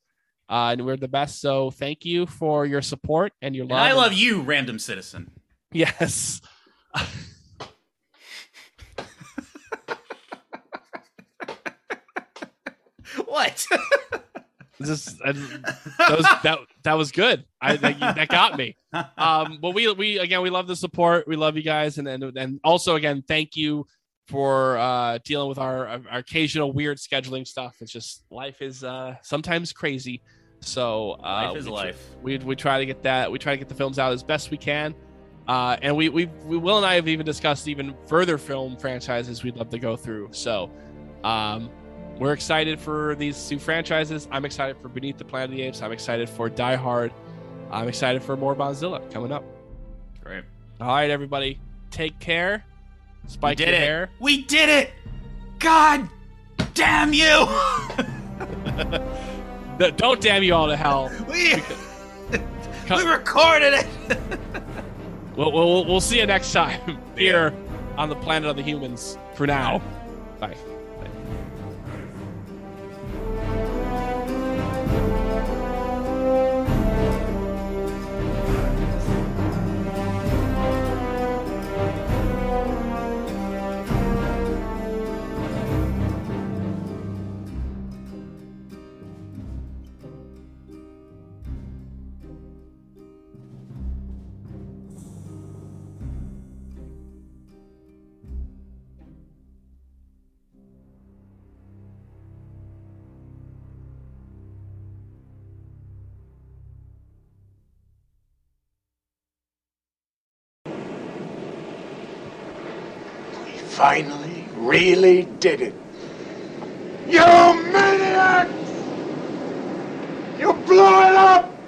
uh, and we're the best. So thank you for your support and your And love. I love you, random citizen. Yes. *laughs* What? This that was that that was good. I that, that got me. Um, but we we again we love the support. We love you guys, and and and also again thank you for uh dealing with our, our occasional weird scheduling stuff. It's just life is uh sometimes crazy. So uh, life is we, life. We we try to get that. We try to get the films out as best we can. Uh, and we, we, we, Will and I have even discussed even further film franchises we'd love to go through. So, um, we're excited for these two franchises. I'm excited for Beneath the Planet of the Apes. I'm excited for Die Hard. I'm excited for more Bonzilla coming up. Great. All right, everybody, take care. Spike we did your it. hair. We did it. God damn you. *laughs* No, Don't damn you all to hell. *laughs* we, we recorded it. We'll, we'll, we'll see you next time here on the planet of the humans. For now, bye. really did it. You maniacs! You blew it up!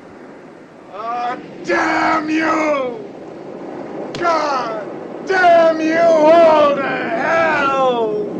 Oh, damn you! God damn you all to hell!